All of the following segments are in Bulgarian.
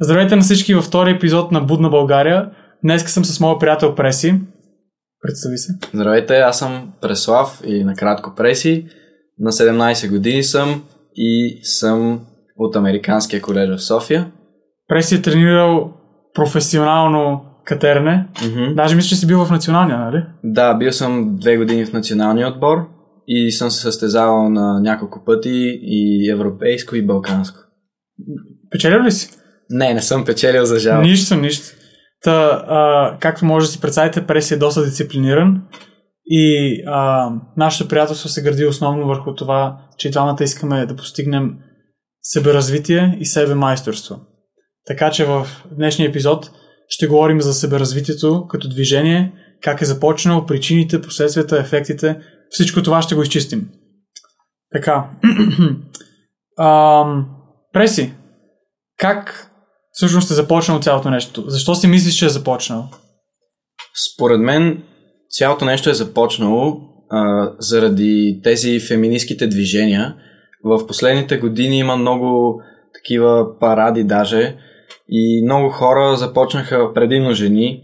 Здравейте на всички във втори епизод на Будна България. Днес съм с моят приятел Преси. Представи се. Здравейте, аз съм Преслав и накратко Преси. На 17 години съм и съм от Американския колеж в София. Преси е тренирал професионално катерне. Mm-hmm. Даже мисля, че си бил в националния, нали? Да, бил съм две години в националния отбор и съм се състезавал на няколко пъти и европейско и балканско. Печелил ли си? Не, не съм печелил за жал. Нищо, нищо. Та, а, както може да си представите, Преси е доста дисциплиниран и а, нашето приятелство се гради основно върху това, че и двамата искаме да постигнем себеразвитие и себемайсторство. Така че в днешния епизод ще говорим за себеразвитието като движение, как е започнало, причините, последствията, ефектите. Всичко това ще го изчистим. Така. Ам, Преси, как всъщност е започнало цялото нещо? Защо си мислиш, че е започнало? Според мен цялото нещо е започнало а, заради тези феминистските движения. В последните години има много такива паради даже и много хора започнаха, предимно жени,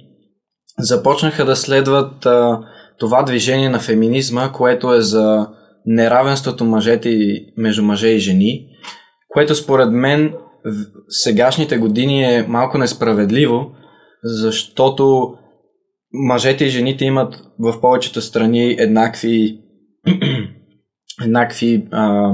започнаха да следват а, това движение на феминизма, което е за неравенството мъжете и, между мъже и жени, което според мен в сегашните години е малко несправедливо, защото мъжете и жените имат в повечето страни еднакви еднакви а,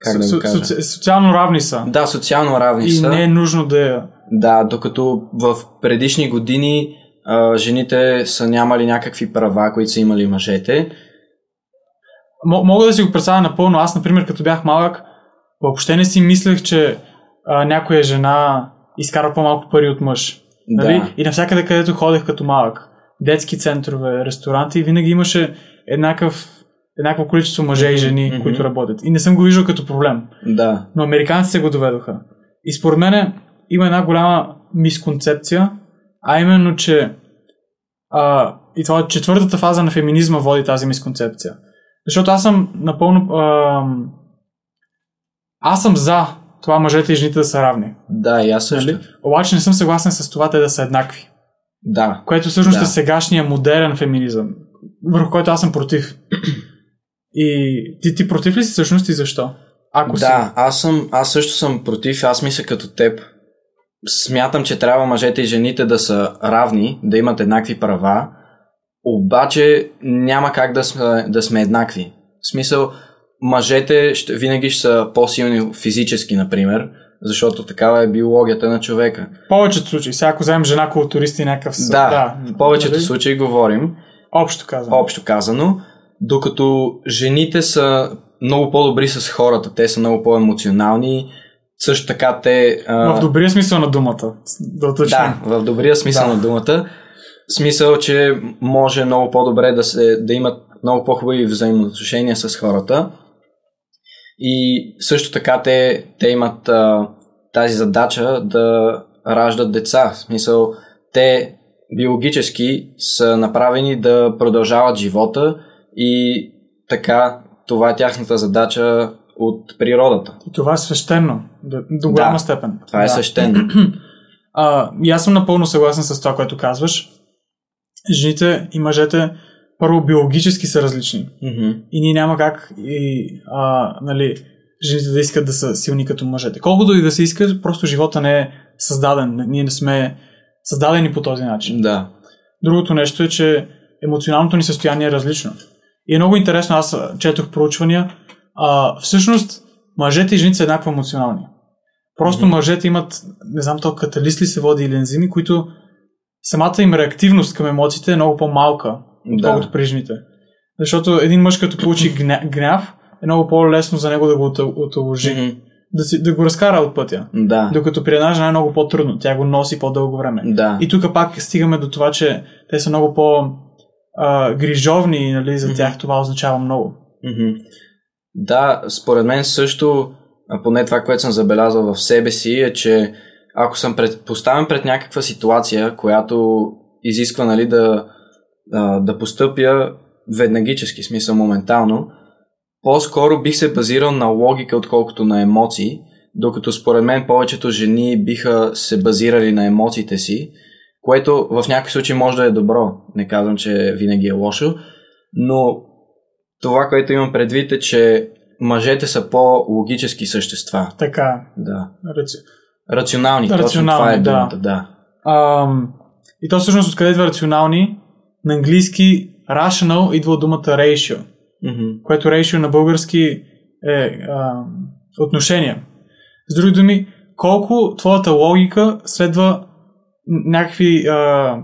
как да кажа? Соци... Социално равни са. Да, социално равни и са. не е нужно да е. Да, докато в предишни години а, жените са нямали някакви права, които са имали мъжете. М- мога да си го представя напълно. Аз, например, като бях малък, въобще не си мислех, че а, някоя жена изкарва по-малко пари от мъж. Нали? Да. И навсякъде, където ходех като малък, детски центрове, ресторанти, винаги имаше еднакъв, еднакво количество мъже и жени, Мгм. които работят. И не съм го виждал като проблем. Да. Но американците го доведоха. И според мен има една голяма мисконцепция, а именно, че а, и това четвъртата фаза на феминизма води тази мисконцепция. Защото аз съм напълно... А, аз съм за това мъжете и жените да са равни. Да, и аз също. Нали? Обаче не съм съгласен с това те да са еднакви. Да. Което всъщност Да. е сегашния модерен феминизъм, върху който аз съм против. И ти, ти против ли си всъщност и защо? Ако си. Да, аз, съм, аз също съм против, аз мисля като теб. Смятам, че трябва мъжете и жените да са равни, да имат еднакви права, обаче няма как да сме, да сме еднакви. В смисъл, мъжете ще, винаги ще са по-силни физически, например, защото такава е биологията на човека. В повечето случаи, сега ако вземем жена културист и някакъв... съ- Да, в повечето нали? случаи говорим, Общо казвам. общо казано, докато жените са много по-добри с хората, те са много по-емоционални, също така те... а, В добрия смисъл на думата. Да уточним. Да, в добрия смисъл Да. на думата. Смисъл, че може много по-добре да, се, да имат много по-хубави взаимоотношения с хората. И също така те, те имат а, тази задача да раждат деца. В смисъл, те биологически са направени да продължават живота и така това е тяхната задача от природата. И това е свещено. До, до голяма Да. степен. Това е да. свещено. А, и аз съм напълно съгласен с това, което казваш. Жените и мъжете първо биологически са различни. Мгм. И ние няма как и, а, нали, жените да искат да са силни като мъжете. Колкото и да се иска, просто живота не е създаден. Ние не сме създадени по този начин. Да. Другото нещо е, че емоционалното ни състояние е различно. И е много интересно, аз четох проучвания, а, всъщност мъжете и жените са еднакво емоционални. Просто Мгм. мъжете имат, не знам то каталист ли се води или ензими, които самата им реактивност към емоциите е много по-малка, Да. отколкото при жените. Защото един мъж като получи гня, гняв, е много по-лесно за него да го от- отложи, Мгм. да, си, да го разкара от пътя. Да. Докато при една жена е много по-трудно, тя го носи по-дълго време. Да. И тук пак стигаме до това, че те са много по а, грижовни, нали, за тях това означава много. Мгм. Да, според мен също, поне това, което съм забелязал в себе си, е, че ако съм пред, поставен пред някаква ситуация, която изисква нали, да, а, да постъпя веднагически, смисъл моментално, по-скоро бих се базирал на логика, отколкото на емоции, докато според мен повечето жени биха се базирали на емоциите си, което в някакви случаи може да е добро. Не казвам, че винаги е лошо, но това, което имам предвид е, че мъжете са по-логически същества. Така. Да. Раци... Рационални, точно Рационални, това е да. думата, да. Ам, и то всъщност откъде идва рационални? На английски rational идва от думата ratio, Мгм. което ratio на български е ам, отношение. С други думи, колко твоята логика следва някакви, а,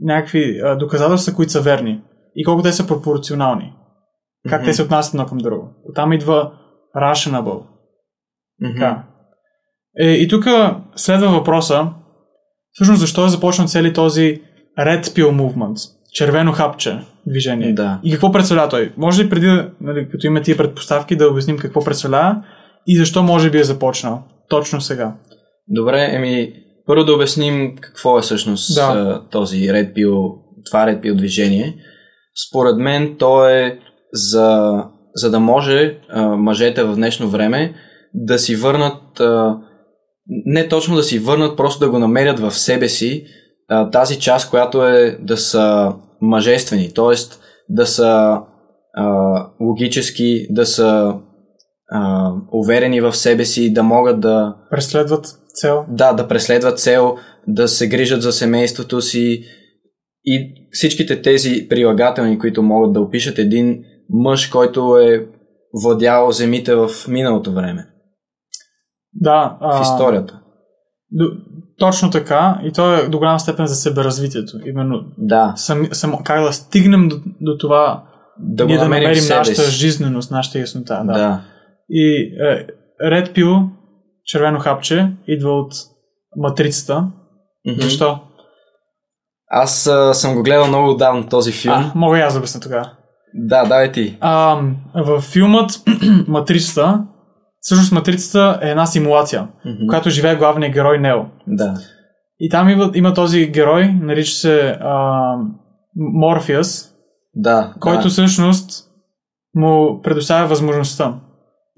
някакви а, доказателства, които са верни и колко те са пропорционални. Как Мгм. те се отнасят едно към друго. Оттам идва. Мгм. Така. Е, и тук следва въпроса, всъщност защо е започнал цели този Red Pill Movement, червено хапче движение. Да. И какво представлява той? Може ли преди, нали, като има тия предпоставки, да обясним какво представлява и защо може би е започнал точно сега? Добре, еми, първо да обясним какво е всъщност Да. този Red Pill, това Red Pill движение. Според мен то е за, за да може а, мъжете в днешно време да си върнат, а, не точно да си върнат, просто да го намерят в себе си а, тази част, която е да са мъжествени, т.е. да са а, логически, да са а, уверени в себе си, да могат да, Преследват цел. да, да преследват цел, да се грижат за семейството си и всичките тези прилагателни, които могат да опишат един мъж, който е владял земите в миналото време, Да. в а, историята. До, точно така. И то е до голяма степен за себеразвитието. Именно Да, сам, сам, как да стигнем до, до това да ние да намерим, нашата жизненост, нашата яснота. Да. Да. И е, Red Pill, червено хапче, идва от матрицата. Мгм. Защо? Аз а, съм го гледал много отдавна този филм. А, мога и аз да обясня тогава. Да, давай ти. А, в филмът Матрицата, всъщност Матрицата е една симулация, в която живее главният герой Нео. Да. И там има, има този герой, нарича се а, Морфиас, Да. който да. всъщност му предоставя възможността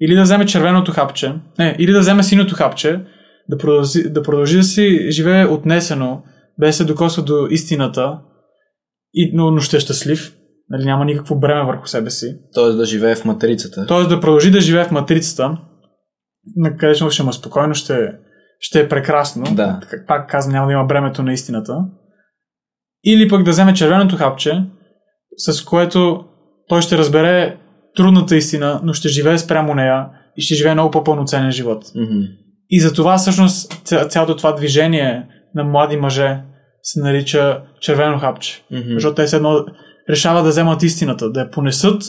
или да вземе червеното хапче, не, или да вземе синото хапче, да продължи да, продължи да си живее отнесено, без да се докосва до истината, и, но, но ще е щастлив, нали, няма никакво бреме върху себе си. Тоест да живее в матрицата. Тоест да продължи да живее в матрицата, на където ще му е спокойно, ще, ще е прекрасно. Да. Пак казвам, няма да има бремето на истината. Или пък да вземе червеното хапче, с което той ще разбере трудната истина, но ще живее спрямо нея и ще живее много по-пълноценен живот. Мгм. И за това всъщност ця- цялото това движение на млади мъже се нарича червено хапче. Мгм. Защото те едно решават да вземат истината, да я понесат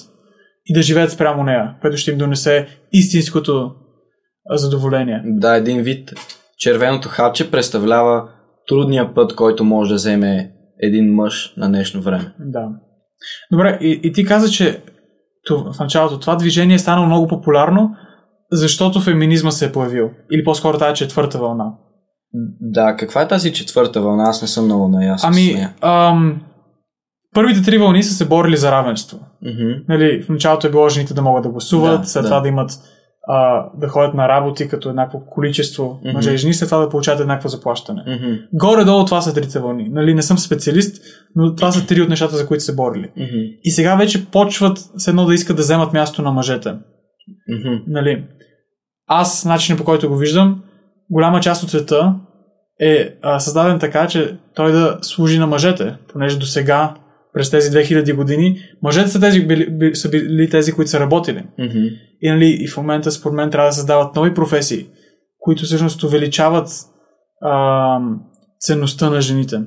и да живеят спрямо нея, което ще им донесе истинското задоволение. Да, един вид. Червеното хапче представлява трудния път, който може да вземе един мъж на днешно време. Да. Добре, и, и ти каза, че в началото това движение е станало много популярно, защото феминизма се е появил. Или по-скоро тази четвърта вълна. Да, каква е тази четвърта вълна? Аз не съм много наясно Ами, ам, първите три вълни са се борили за равенство. Мгм. Нали, в началото е било жените да могат да гласуват, Да, след да. това да имат а, да ходят на работи като еднакво количество Мгм. мъже и жени, след това да получават еднакво заплащане. Мгм. Горе-долу това са трите вълни. Нали, не съм специалист, но това са три от нещата, за които се борили. Мгм. И сега вече почват с едно да искат да вземат място на мъжете. Мгм. Нали, аз, начинът по който го виждам, голяма част от света е а, създаден така, че той да служи на мъжете, понеже до сега, през тези 2000 години, мъжете са, тези, били, били, са били тези, които са работили. Мгм. И, нали, и в момента, според мен, трябва да създават нови професии, които всъщност увеличават а, ценността на жените,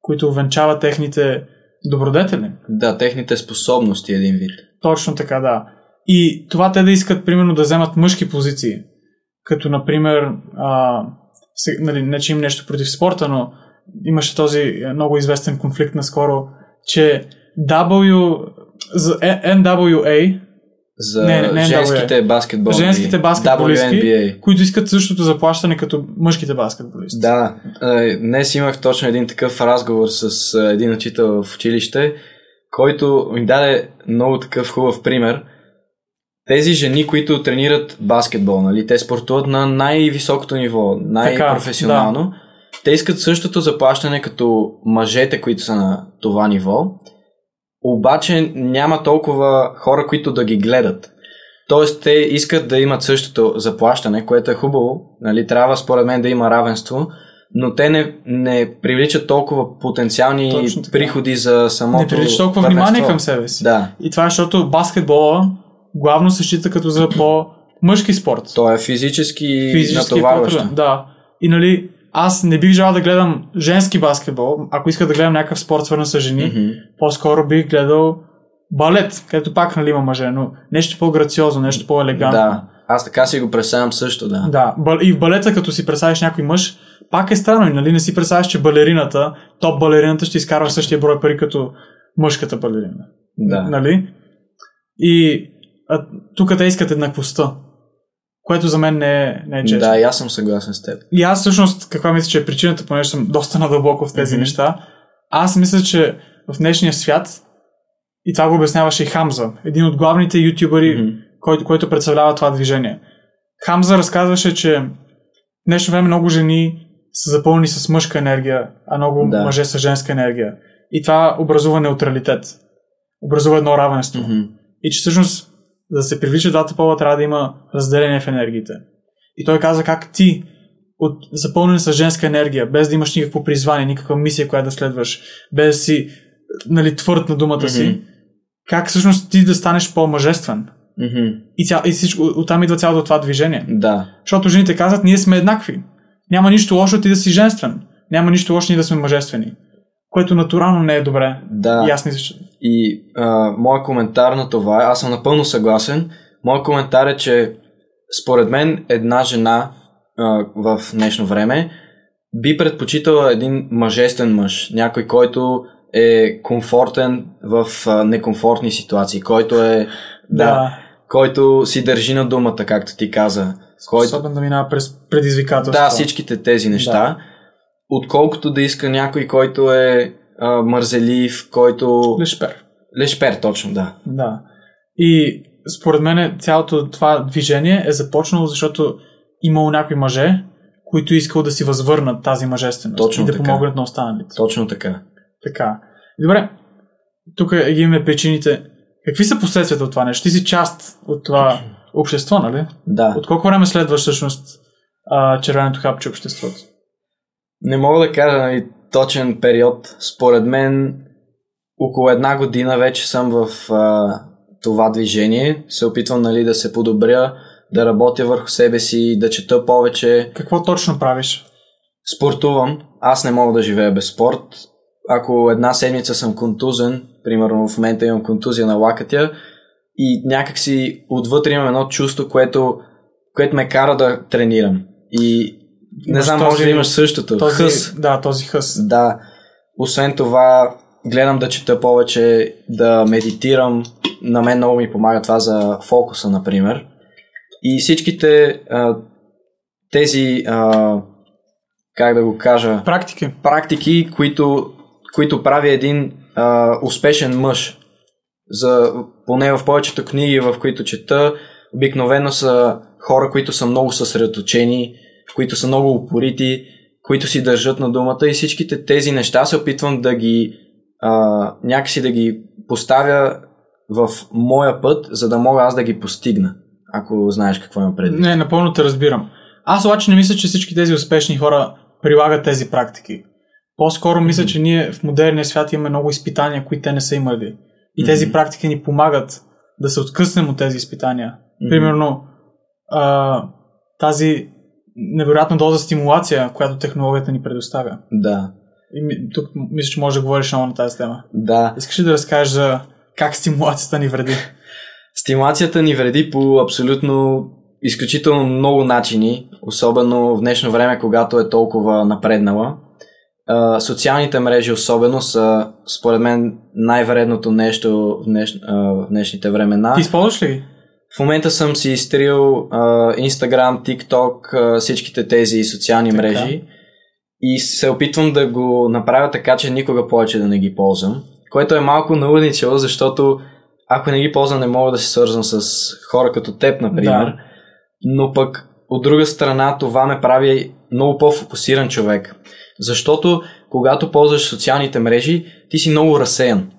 които увенчават техните добродетели. Да, техните способности един вид. Точно така, да. И това те да искат, примерно, да вземат мъжки позиции, като, например, а, нали, не че им нещо против спорта, но имаше този е, много известен конфликт наскоро, че W, за NWA, За Не, не, не, женските баскетболни. женските баскетболистки, WNBA. които искат същото заплащане като мъжките баскетболисти. Да, е, днес имах точно един такъв разговор с е, един учител в училище, който ми даде много такъв хубав пример. тези жени, които тренират баскетбол, нали, те спортуват на най-високото ниво, най-професионално, да. Те искат същото заплащане като мъжете, които са на това ниво, обаче няма толкова хора, които да ги гледат. Тоест, те искат да имат същото заплащане, което е хубаво. Нали, трябва, според мен, да има равенство, но те не, не привличат толкова потенциални приходи за самото. Не привличат толкова внимание към себе си. Да. И това е защото баскетбола главно се счита като за по-мъжки спорт. Той е физически, физически натоварващ. Да. И нали, аз не бих желал да гледам женски баскетбол, ако иска да гледам някакъв спорт свързан с жени, mm-hmm. по-скоро бих гледал балет, където пак нали има мъже, но нещо по-грациозно, нещо по-елегантно. Да, аз така си го представям също, да. Да, и в балета, като си представиш някой мъж, пак е странно, нали? Не си представяш, че балерината, топ балерината ще изкарва същия брой пари като мъжката балерина. Да. Нали? И тук те искат еднаквостта, което за мен не е, не е честно. Да, и аз съм съгласен с теб. И аз всъщност, каква мисля, че е причината, понеже съм доста надълбоко в тези mm-hmm. неща, аз мисля, че в днешния свят, и това го обясняваше и Хамза, един от главните ютубъри, mm-hmm. който, който представлява това движение. Хамза разказваше, че в днешно време много жени са запълнени с мъжка енергия, а много да. мъже с женска енергия. И това образува неутралитет. Образува едно равенство. Mm-hmm. И че всъщност, за да се привлича двата пола, трябва да има разделение в енергиите. И той каза как ти, от запълнен с женска енергия, без да имаш никакво призвание, никаква мисия, която да следваш, без да си нали, твърд на думата mm-hmm. си, как всъщност ти да станеш по-мъжествен. Mm-hmm. И, ця, и всичко, оттам идва цялото това движение. Да. Защото жените казват, ние сме еднакви. Няма нищо лошо ти да си женствен. Няма нищо лошо ние да сме мъжествени. Което натурално не е добре. Да. И аз мисля, че... И а, моят коментар на това е, аз съм напълно съгласен. Моят коментар е, че според мен една жена а, в днешно време би предпочитала един мъжествен мъж. Някой, който е комфортен в а, некомфортни ситуации, който е да, да, който си държи на думата, както ти каза. Който... Способен да минава през предизвикателства. Да, всичките тези неща. Да. Отколкото да иска някой, който е а, мързелив, който... Лешпер. Лешпер, точно, да. Да. И според мен цялото това движение е започнало, защото имало някои мъже, които искал да си възвърнат тази мъжественост Точно и да така. помогнат на останалите. Точно така. Така. Добре, тук имаме причините. Какви са последствията от това нещо? Ти си част от това общество, нали? Да. От колко време следваш всъщност а, червеното хапче обществото? Не мога да кажа нали, точен период. Според мен около една година вече съм в а, това движение. Се опитвам нали, да се подобря, да работя върху себе си, да чета повече. Какво точно правиш? Спортувам. Аз не мога да живея без спорт. Ако една седмица съм контузен, примерно в момента имам контузия на лакътя, и някакси отвътре имам едно чувство, което, което ме кара да тренирам. И не знам, този, може да имаш същото. Този, хъс. Да, този хъс. Да. Освен това, гледам да чета повече, да медитирам. На мен много ми помага това за фокуса, например. И всичките а, тези, а, как да го кажа... Практики. Практики, които, които прави един а, успешен мъж. За, поне в повечето книги, в които чета, обикновено са хора, които са много съсредоточени, които са много упорити, които си държат на думата и всичките тези неща се опитвам да ги а, някакси да ги поставя в моя път, за да мога аз да ги постигна, ако знаеш какво имам предвид. Не, напълно те разбирам. Аз обаче не мисля, че всички тези успешни хора прилагат тези практики. По-скоро мисля, че ние в модерния свят имаме много изпитания, които те не са имали. И тези mm-hmm. практики ни помагат да се откъснем от тези изпитания. Mm-hmm. Примерно, а, тази невероятна доза стимулация, която технологията ни предоставя. Да. И тук мисля, че може да говориш много на тази тема. Да. Искаш ли да разкажеш за как стимулацията ни вреди? Стимулацията ни вреди по абсолютно изключително много начини, особено в днешно време, когато е толкова напреднала. социалните мрежи особено са, според мен, най-вредното нещо в, днеш, в днешните времена. Ти използваш ли В момента съм си изтрил Instagram, TikTok, всичките тези социални така. мрежи и се опитвам да го направя така, че никога повече да не ги ползвам. Което е малко налудничево, защото ако не ги ползвам, не мога да се свързвам с хора като теб, например. Да. Но пък, от друга страна, това ме прави много по-фокусиран човек. Защото, когато ползваш социалните мрежи, ти си много разсеян.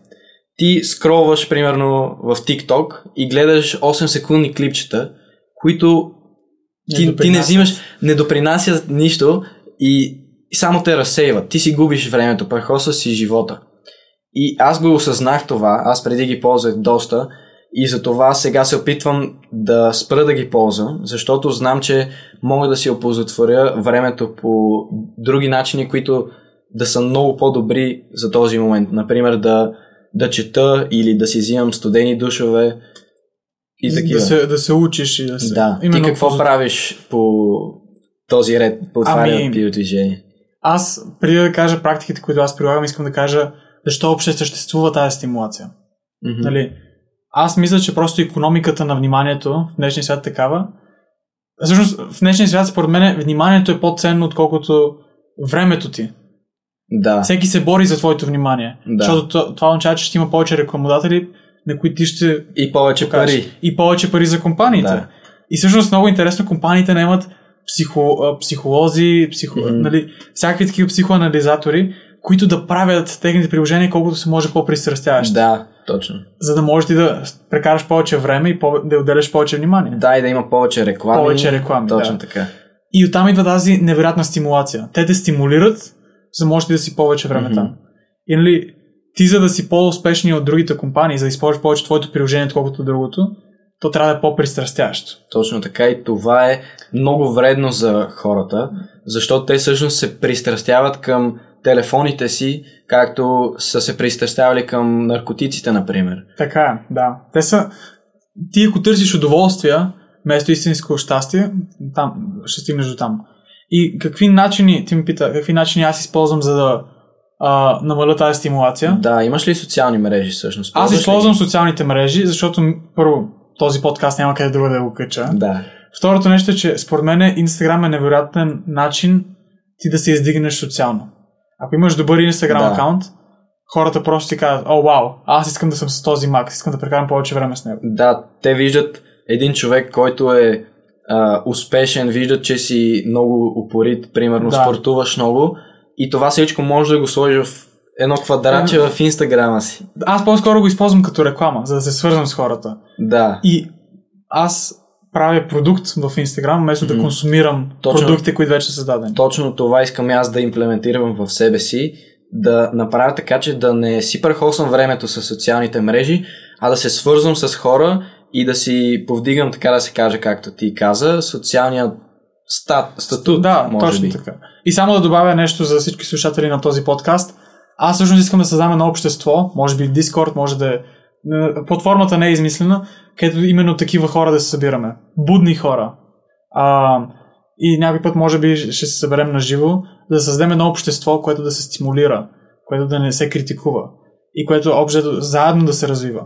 Ти скролваш, примерно, в TikTok и гледаш 8 секундни клипчета, които Не ти, ти не взимаш, не допринасят нищо и, само те разсейват. Ти си губиш времето, прехосваш си живота. И аз го осъзнах това, аз преди ги ползвах доста и затова сега се опитвам да спра да ги ползвам, защото знам, че мога да си оползотворя времето по други начини, които да са много по-добри за този момент. Например, да, да чета или да си взимам студени душове и такива. да, се, да се учиш и да се... Да, ти какво правиш по този ред, по това Ами- биодвижение? Аз, преди да кажа практиките, които аз прилагам, искам да кажа защо въобще съществува тази стимулация. Мгм. Нали? Аз мисля, че просто економиката на вниманието в днешния свят е такава. Всъщност, в днешния свят, според мен, вниманието е по-ценно, отколкото времето ти. Да, Всеки се бори за твоето внимание. Да. Защото то- това означава, че ще има повече рекламодатели, на които ти ще и повече покажеш. пари. И повече пари за компаниите. Да. И всъщност много интересно, компаниите наемат психо, психолози, психо, Мгм. нали, всякакви такива психоанализатори, които да правят техните приложения колкото се може по-пристрастяващи. Да, точно. За да можеш ти да прекараш повече време и по- да отделяш повече внимание. Да, и да има повече реклами. Повече реклами, Точно да. така. И оттам идва тази невероятна стимулация. Те те стимулират, за да можеш да си повече време там. И нали, ти за да си по-успешни от другите компании, за да използваш повече твоето приложение, отколкото другото, то трябва да е по-пристрастяващо. Точно така и това е много вредно за хората, защото те всъщност се пристрастяват към телефоните си, както са се пристрастявали към наркотиците, например. Така е, да. Те са... Ти ако търсиш удоволствия, вместо истинско щастие, там, ще стигнеш до там. И какви начини, ти ми пита, какви начини аз използвам за да а, намаля тази стимулация? Да, имаш ли социални мрежи всъщност? Аз Ползваш ли използвам ги? социалните мрежи, защото първо, този подкаст няма къде друга да го кача. Да. Второто нещо е, че според мен Инстаграм е невероятен начин ти да се издигнеш социално. Ако имаш добър Инстаграм Да. акаунт, хората просто ти казват, о, вау, аз искам да съм с този Макс, искам да прекарам повече време с него. Да, те виждат един човек, който е а, успешен, виждат, че си много упорит, примерно Да. спортуваш много и това всичко може да го сложи в едно квадратче в инстаграма си. Аз по-скоро го използвам като реклама, за да се свързвам с хората. Да, И аз правя продукт в Инстаграм, вместо да консумирам Точно. продукти, които вече са създадени. точно това искам аз да имплементирам в себе си, да направя така, че да не си прехосвам времето с социалните мрежи, а да се свързвам с хора и да си повдигам, така да се каже, както ти каза, социалния стат, статут, Да, може точно би. така. И само да добавя нещо за всички слушатели на този подкаст. Аз всъщност искам да създам едно общество, може би Discord, може да е... Платформата не е измислена, където именно такива хора да се събираме. Будни хора. А, и някой път може би ще се съберем на живо, да създадем едно общество, което да се стимулира, което да не се критикува и което общо заедно да се развива.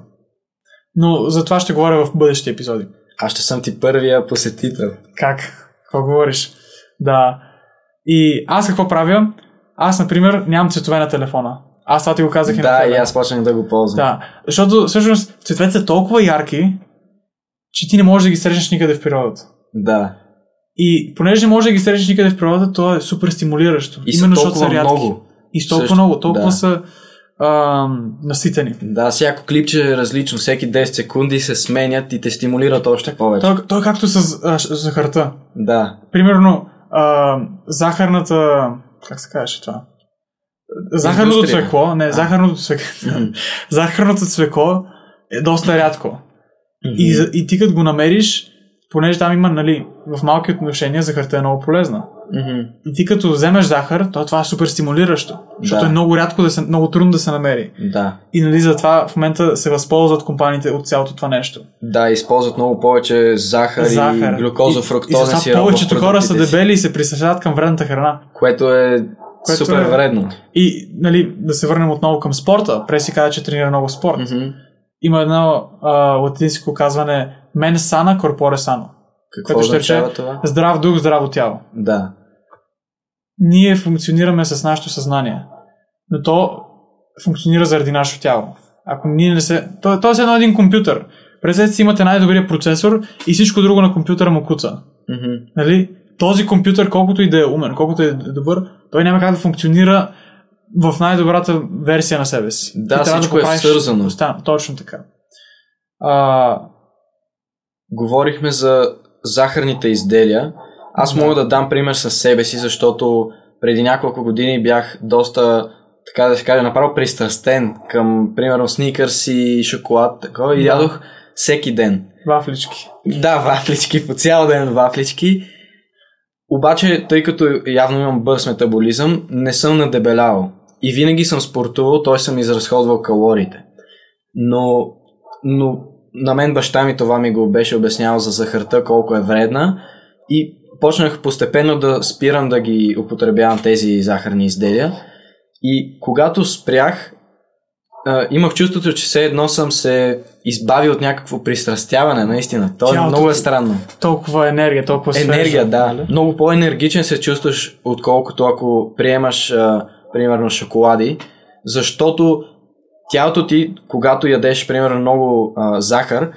Но за това ще говоря в бъдещи епизоди. Аз ще съм ти първия посетител. Как? Какво говориш? Да. И аз какво правя? Аз, например, нямам цветове на телефона. Аз това ти го казах и на Да, и аз почнах да го ползвам. Да, защото всъщност цветовете са толкова ярки, че ти не можеш да ги срещнеш никъде в природата. Да. И понеже не можеш да ги срещнеш никъде в природата, то е супер стимулиращо. И Именно са защото са рядки. много. И с толкова Също, много, толкова да. са ам, наситени. Да, всяко клипче е различно. Всеки 10 секунди се сменят и те стимулират още повече. Той, той е както с а, захарта. Да. Примерно, а, захарната... Как се казваше това? Захарното Индустрия. цвекло, не, захарното цвекло. захарното цвекло е доста рядко. И, за- и ти като го намериш, понеже там има, нали, в малки отношения захарта е много полезна. Мгм. И ти като вземеш захар, то това е супер стимулиращо. Защото Да. е много рядко да се, много трудно да се намери. Да. И нали затова в момента се възползват компаниите от цялото това нещо. Да, използват много повече захар, Захар. и глюкоза, фруктозен сироп повечето хора са дебели и се присъждават към вредната храна. Което е Което супер е- вредно. И нали, да се върнем отново към спорта. Преси каза, че тренира много спорт. Мгм. Има едно а, латинско казване мен сана, корпоре сано. Какво Което ще означава рече това? здрав дух, здраво тяло. Да. Ние функционираме с нашето съзнание, но то функционира заради нашето тяло. Ако ние не се... То, то е едно един компютър. Представете си имате най-добрия процесор и всичко друго на компютъра му куца. Мгм. Нали? Този компютър, колкото и да е умен, колкото и да е добър, той няма как да функционира в най-добрата версия на себе си. Да, трябва всичко е поправиш свързано. Точно така. А, Говорихме за захарните изделия. Аз мога да дам пример със себе си, защото преди няколко години бях доста, така да се каже, направо пристрастен към, примерно, сникърс и шоколад, такова, и Да. ядох всеки ден. вафлички. Да, вафлички, по цял ден вафлички. Обаче, тъй като явно имам бърз метаболизъм, не съм надебелявал. И винаги съм спортувал, т.е. съм изразходвал калориите. Но, но на мен баща ми това ми го беше обяснявал за захарта, колко е вредна. И почнах постепенно да спирам да ги употребявам тези захарни изделия. И когато спрях, а, имах чувството, че все едно съм се избавил от някакво пристрастяване, наистина. То е Тялото много е странно. Толкова енергия, толкова свежа. Енергия, да. нали? Много по-енергичен се чувстваш, отколкото ако приемаш, а, примерно, шоколади, защото тялото ти, когато ядеш, примерно, много а, захар,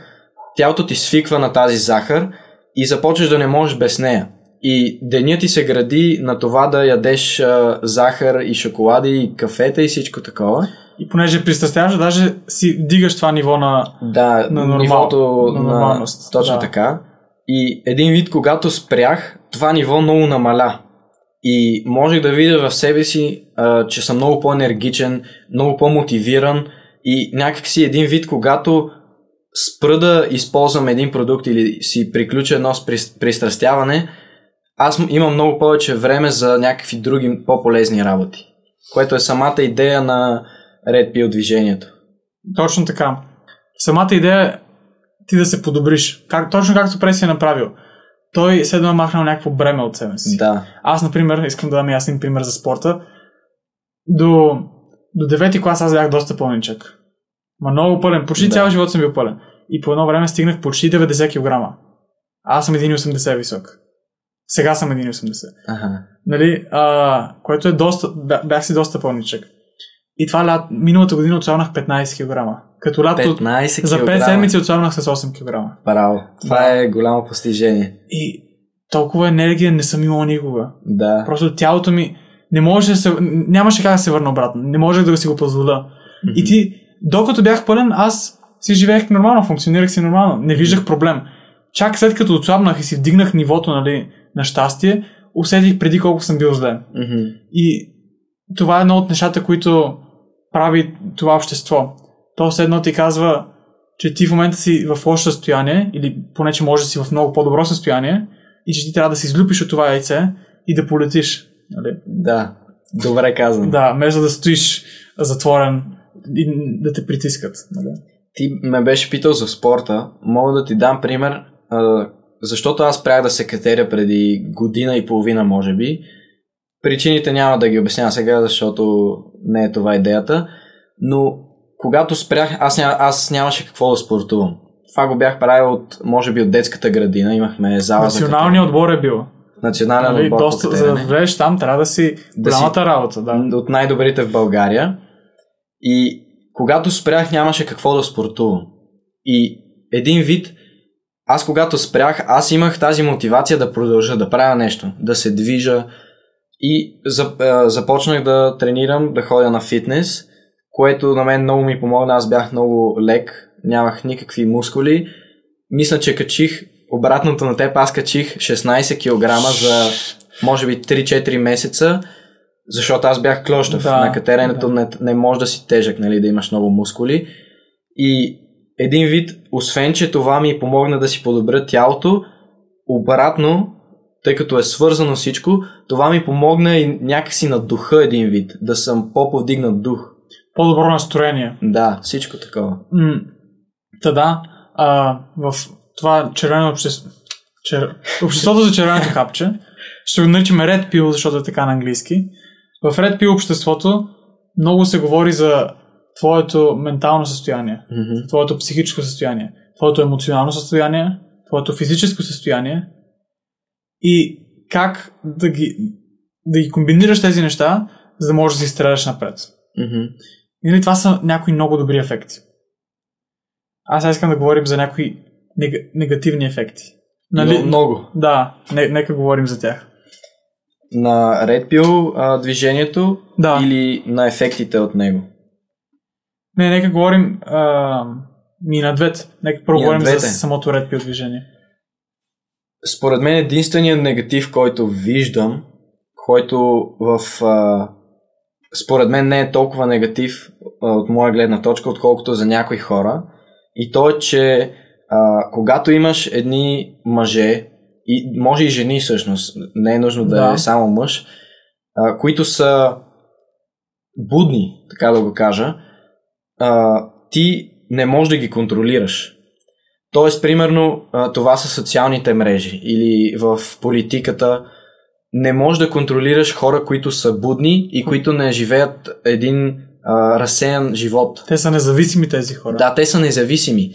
тялото ти свиква на тази захар и започваш да не можеш без нея. И денят ти се гради на това да ядеш а, захар и шоколади и кафета и всичко такова. И понеже пристрастяваш, даже си дигаш това ниво на... Да, На нормал- нивото на на, нормалност, Точно да. така. И един вид, когато спрях, това ниво много намаля. И можех да видя в себе си, а, че съм много по-енергичен, много по-мотивиран и някакси един вид, когато спра да използвам един продукт или си приключа едно пристрастяване, аз имам много повече време за някакви други по-полезни работи. Което е самата идея на Red Pill движението. Точно така. Самата идея е ти да се подобриш. Как, точно както Преси е направил. Той се едно е махнал някакво бреме от себе си. Да. Аз, например, искам да дам ясен пример за спорта. До, до 9 клас аз бях доста пълничък. Ма много пълен. Почти Да. цял живот съм бил пълен. И по едно време стигнах почти 90 кг. Аз съм 1,80 висок. Сега съм 1,80. Ага. Нали, а, което е доста, бя- бях си доста пълничък. И това лят, миналата година отслабнах 15 кг. Като лято 15 за 5 килограма. седмици отслабнах с 8 кг. Браво. Това Да. е голямо постижение. И толкова енергия не съм имал никога. Да. Просто тялото ми не може да се, нямаше как да се върна обратно. Не можех да си го позволя. И ти, докато бях пълен, аз си живеех нормално, функционирах си нормално. Не виждах проблем. Чак след като отслабнах и си вдигнах нивото нали, на щастие, усетих преди колко съм бил зле. Мгм. И това е едно от нещата, които прави това общество. То все едно ти казва, че ти в момента си в лошо състояние, или поне, че може да си в много по-добро състояние, и че ти трябва да се излюпиш от това яйце и да полетиш. Нали? Да. Добре казано. Да, вместо да стоиш затворен и да те притискат. Нали? Ти ме беше питал за спорта. Мога да ти дам пример, защото аз спрях да се катеря преди година и половина, може би. Причините няма да ги обясня сега, защото не е това идеята. Но когато спрях, аз, ня, аз нямаше какво да спортувам. Това го бях правил от, може би, от детската градина. Имахме зала за Националният отбор е бил. Национален Нали? отбор Доста, за да влезеш там, трябва да си Да си- голямата работа. Да. от най-добрите в България. И когато спрях, нямаше какво да спортувам. И един вид, аз когато спрях, аз имах тази мотивация да продължа, да правя нещо, да се движа. И за, а, започнах да тренирам, да ходя на фитнес, което на мен много ми помогна. Аз бях много лек, нямах никакви мускули. Мисля, че качих обратното на теб, аз качих 16 кг за може би 3-4 месеца, защото аз бях клощав. Да, на катеренето да. не, не може да си тежък, нали, да имаш много мускули. И един вид, освен че това ми помогна да си подобря тялото, обратно, тъй като е свързано всичко, това ми помогна и някакси на духа един вид, да съм по-повдигнат дух. По-добро настроение. Да, всичко такова. М, Та да, а, в това червено общество, чер... обществото за червеното хапче, ще го наричаме Red Pill, защото е така на английски. В Red Pill обществото много се говори за твоето ментално състояние, Мгм. твоето психическо състояние, твоето емоционално състояние, твоето физическо състояние и как да ги, да ги комбинираш тези неща, за да можеш да си стреляш напред. Мгм. Или това са някои много добри ефекти? Аз сега искам да говорим за някои нег- негативни ефекти. Нали? Много. Да, не, нека говорим за тях. На Red Pill а, движението Да. или на ефектите от него? Не, нека говорим а, и на двете. Нека първо И на говорим за самото Red Pill движение. Според мен единственият негатив, който виждам, който в... А, според мен не е толкова негатив а, от моя гледна точка, отколкото за някои хора. И то е, че а, когато имаш едни мъже, и може и жени всъщност, не е нужно да, Да. е само мъж, а, които са будни, така да го кажа, а, ти не можеш да ги контролираш. Тоест, примерно, а, това са социалните мрежи или в политиката. Не можеш да контролираш хора, които са будни и които не живеят един а, разсеян живот. Те са независими тези хора. Да, те са независими.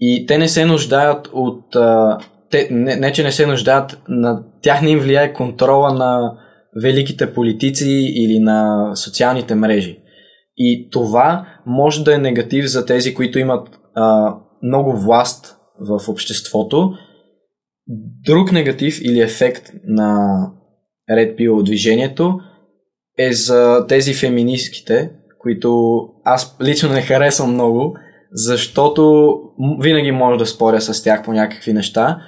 И те не се нуждаят от. А, те, не, не, че не се нуждаят, на тях не им влияе контрола на великите политици или на социалните мрежи. И това може да е негатив за тези, които имат а, много власт в обществото. Друг негатив или ефект на Red Pill движението е за тези феминистките, които аз лично не харесвам много, защото винаги може да споря с тях по някакви неща,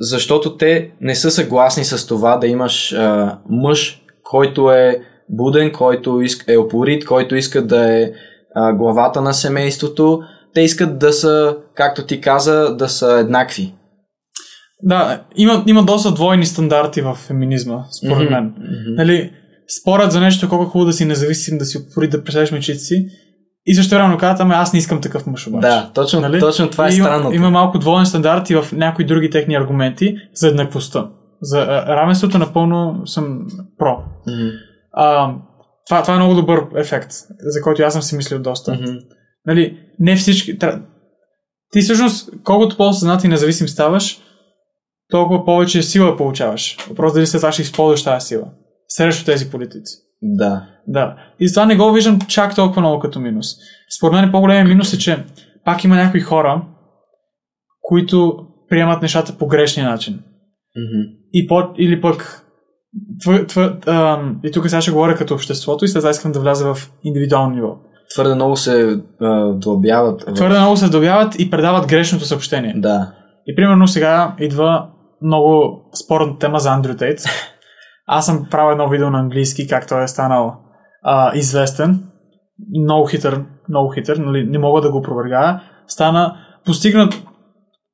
защото те не са съгласни с това да имаш а, мъж, който е буден, който е опорит, който иска да е а, главата на семейството. Те искат да са, както ти каза, да са еднакви. Да, има, има доста двойни стандарти в феминизма, според мен. Мгм. Нали, спорят за нещо колко е хубаво да си независим, да си опори, да преследваш мечите си. И също време казват, ами аз не искам такъв мъж обаче. Да, точно, Нали? точно това е И има, странното. Има малко двоен стандарт и в някои други техни аргументи за еднаквостта. За а, равенството напълно съм про. Мгм. А, това, това е много добър ефект, за който аз съм си мислил доста. Мгм. Нали, не всички... Ти всъщност, колкото по-съзнат и независим ставаш, толкова повече сила получаваш. Въпрос дали след това ще използваш тази сила срещу тези политици. Да. Да. И затова не го виждам чак толкова много като минус. Според мен по-големият минус е, че пак има някои хора, които приемат нещата по грешния начин. Мгм. И по, или пък твър, твър, ам, и тук сега ще говоря като обществото и това искам да вляза в индивидуално ниво. Твърде много се а, длъбяват. в- Твърде много се добяват и предават грешното съобщение. Да. И примерно сега идва много спорна тема за Андрю Тейт. Аз съм правил едно видео на английски, как той е станал а, известен. Много хитър, много хитър, нали, не мога да го опровергая. Стана, постигна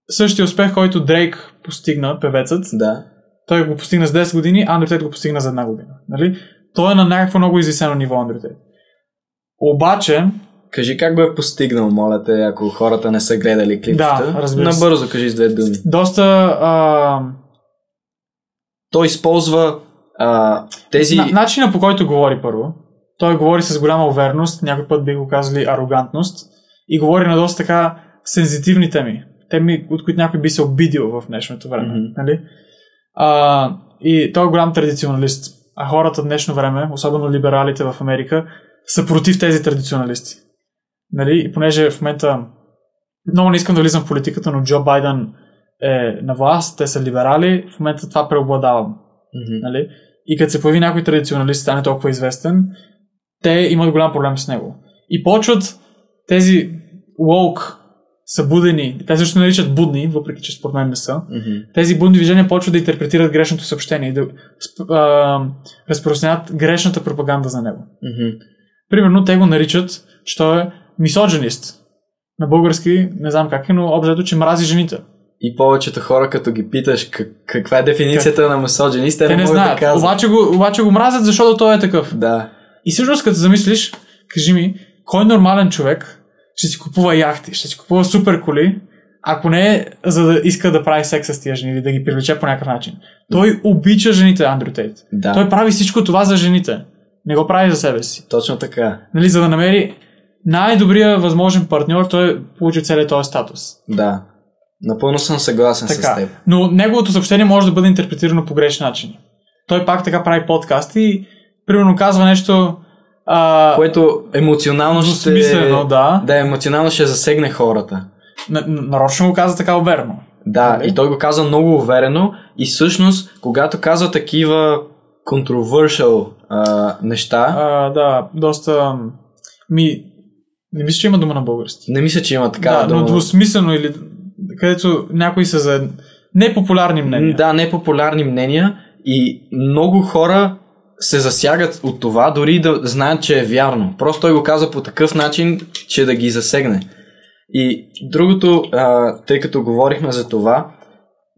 същия успех, който Дрейк постигна, певецът. Да. Той го постигна с 10 години, Тейт го постигна за една година. Нали? Той е на някакво много извисено ниво, Тейт. Обаче, Кажи как го е постигнал, моля те, ако хората не са гледали клипчета. Да, разбира се. Набързо кажи с две думи. доста а, Той използва а, тези... На, начина по който говори първо, той говори с голяма увереност, някой път би го казали арогантност, и говори на доста така сензитивни теми. Теми, от които някой би се обидил в днешното време. Мгм. Нали? А, и той е голям традиционалист. А хората в днешно време, особено либералите в Америка, са против тези традиционалисти. Нали? И понеже в момента много не искам да влизам в политиката, но Джо Байден е на власт, те са либерали, в момента това преобладава Мгм. нали? И като се появи някой традиционалист, стане толкова известен, те имат голям проблем с него. И почват тези woke събудени, те също наричат будни, въпреки че според мен не са, Мгм. тези будни движения почват да интерпретират грешното съобщение и да а, разпространят грешната пропаганда за него. Мгм. Примерно те го наричат, че той е мисодженист. На български не знам как е, но общо, че мрази жените. И повечето хора, като ги питаш как, каква е дефиницията на мисодженист, те, Те не могат знаят. да казват. обаче, го, обаче го мразят, защото той е такъв. Да. И всъщност, като замислиш, кажи ми, кой нормален човек ще си купува яхти, ще си купува супер коли, ако не за да иска да прави секс с тия жени или да ги привлече по някакъв начин. Той обича жените, Андрю Тейт. Да. Той прави всичко това за жените. Не го прави за себе си. Точно така. Нали, за да намери най-добрия възможен партньор, той получи целият този статус. Да. Напълно съм съгласен с Така. теб. Но неговото съобщение може да бъде интерпретирано по грешен начин. Той пак така прави подкаст и примерно казва нещо А, Което емоционално ще... Двусмислено, да. Да, емоционално ще засегне хората. н- нарочно го каза така уверено. Да, Нали? и той го каза много уверено и всъщност, когато казва такива controversial а, неща, А, да, доста... Ми, не мисля, че има дума на български. не мисля, че има така да, но двусмислено или където някои са за непопулярни мнения. Да, непопулярни мнения и много хора се засягат от това, дори да знаят, че е вярно. Просто той го каза по такъв начин, че да ги засегне. И другото, а, тъй като говорихме за това,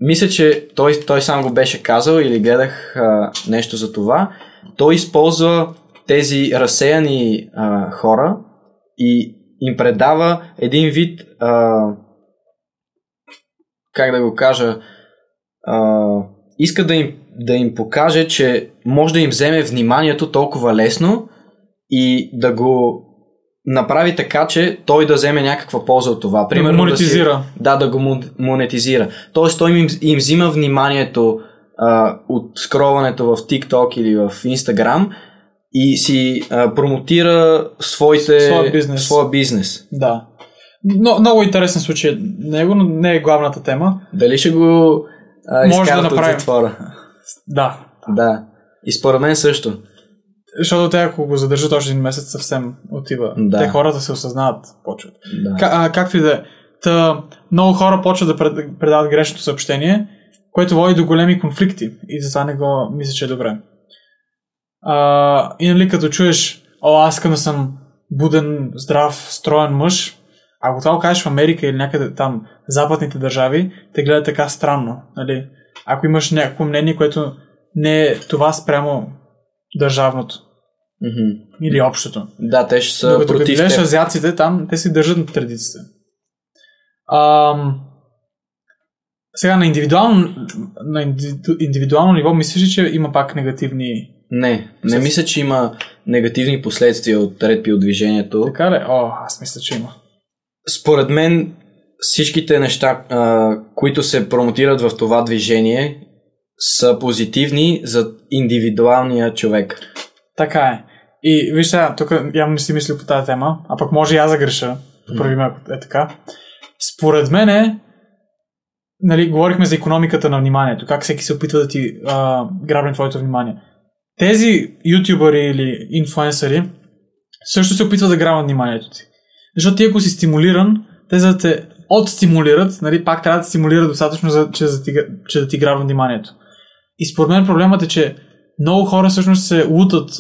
мисля, че той, той сам го беше казал или гледах а, нещо за това. Той използва тези разсеяни а, хора и им предава един вид, а, как да го кажа, а, иска да им, да им покаже, че може да им вземе вниманието толкова лесно и да го направи така, че той да вземе някаква полза от това. Примерно монетизира. Да, си, да, да го монетизира. Тоест той им, им взима вниманието а, от скролването в TikTok или в Instagram и си а, промотира своите, Своя бизнес. своя бизнес. Да. Но, много интересен случай. Него, но не е главната тема. Дали ще го а, Може да от направим. затвора? Да. Да. И според мен също. Защото те, ако го задържат още един месец, съвсем отива. Да. Те хората се осъзнават, почват. Да. А, както и да е. Та, много хора почват да пред, предават грешното съобщение, което води до големи конфликти. И затова не го мисля, че е добре. А, и нали, като чуеш, о, аз искам да съм буден, здрав, строен мъж, ако това го кажеш в Америка или някъде там, западните държави, те гледат така странно. Нали? Ако имаш някакво мнение, което не е това спрямо държавното Мгм. или общото. Да, те ще са Докато като против гледаш азиаците, там те си държат на традициите. Ам... Сега на индивидуално, на индивиду, индивидуално ниво мислиш ли, че има пак негативни... Не, не мисля, че има негативни последствия от редпи от движението. Така ли? О, аз мисля, че има. Според мен всичките неща, а, които се промотират в това движение, са позитивни за индивидуалния човек. Така е. И виж сега, тук явно не си мислил по тази тема, а пък може и аз да греша. Поправи ме, ако е така. Според мен е, нали, говорихме за економиката на вниманието, как всеки се опитва да ти а, грабне твоето внимание. Тези ютубъри или инфлуенсъри също се опитват да грабнат вниманието ти. Защото ти ако си стимулиран, те за да те отстимулират, нали, пак трябва да стимулират достатъчно, за, че, за ти, че да ти грабнат вниманието. И според мен проблемът е, че много хора всъщност се лутат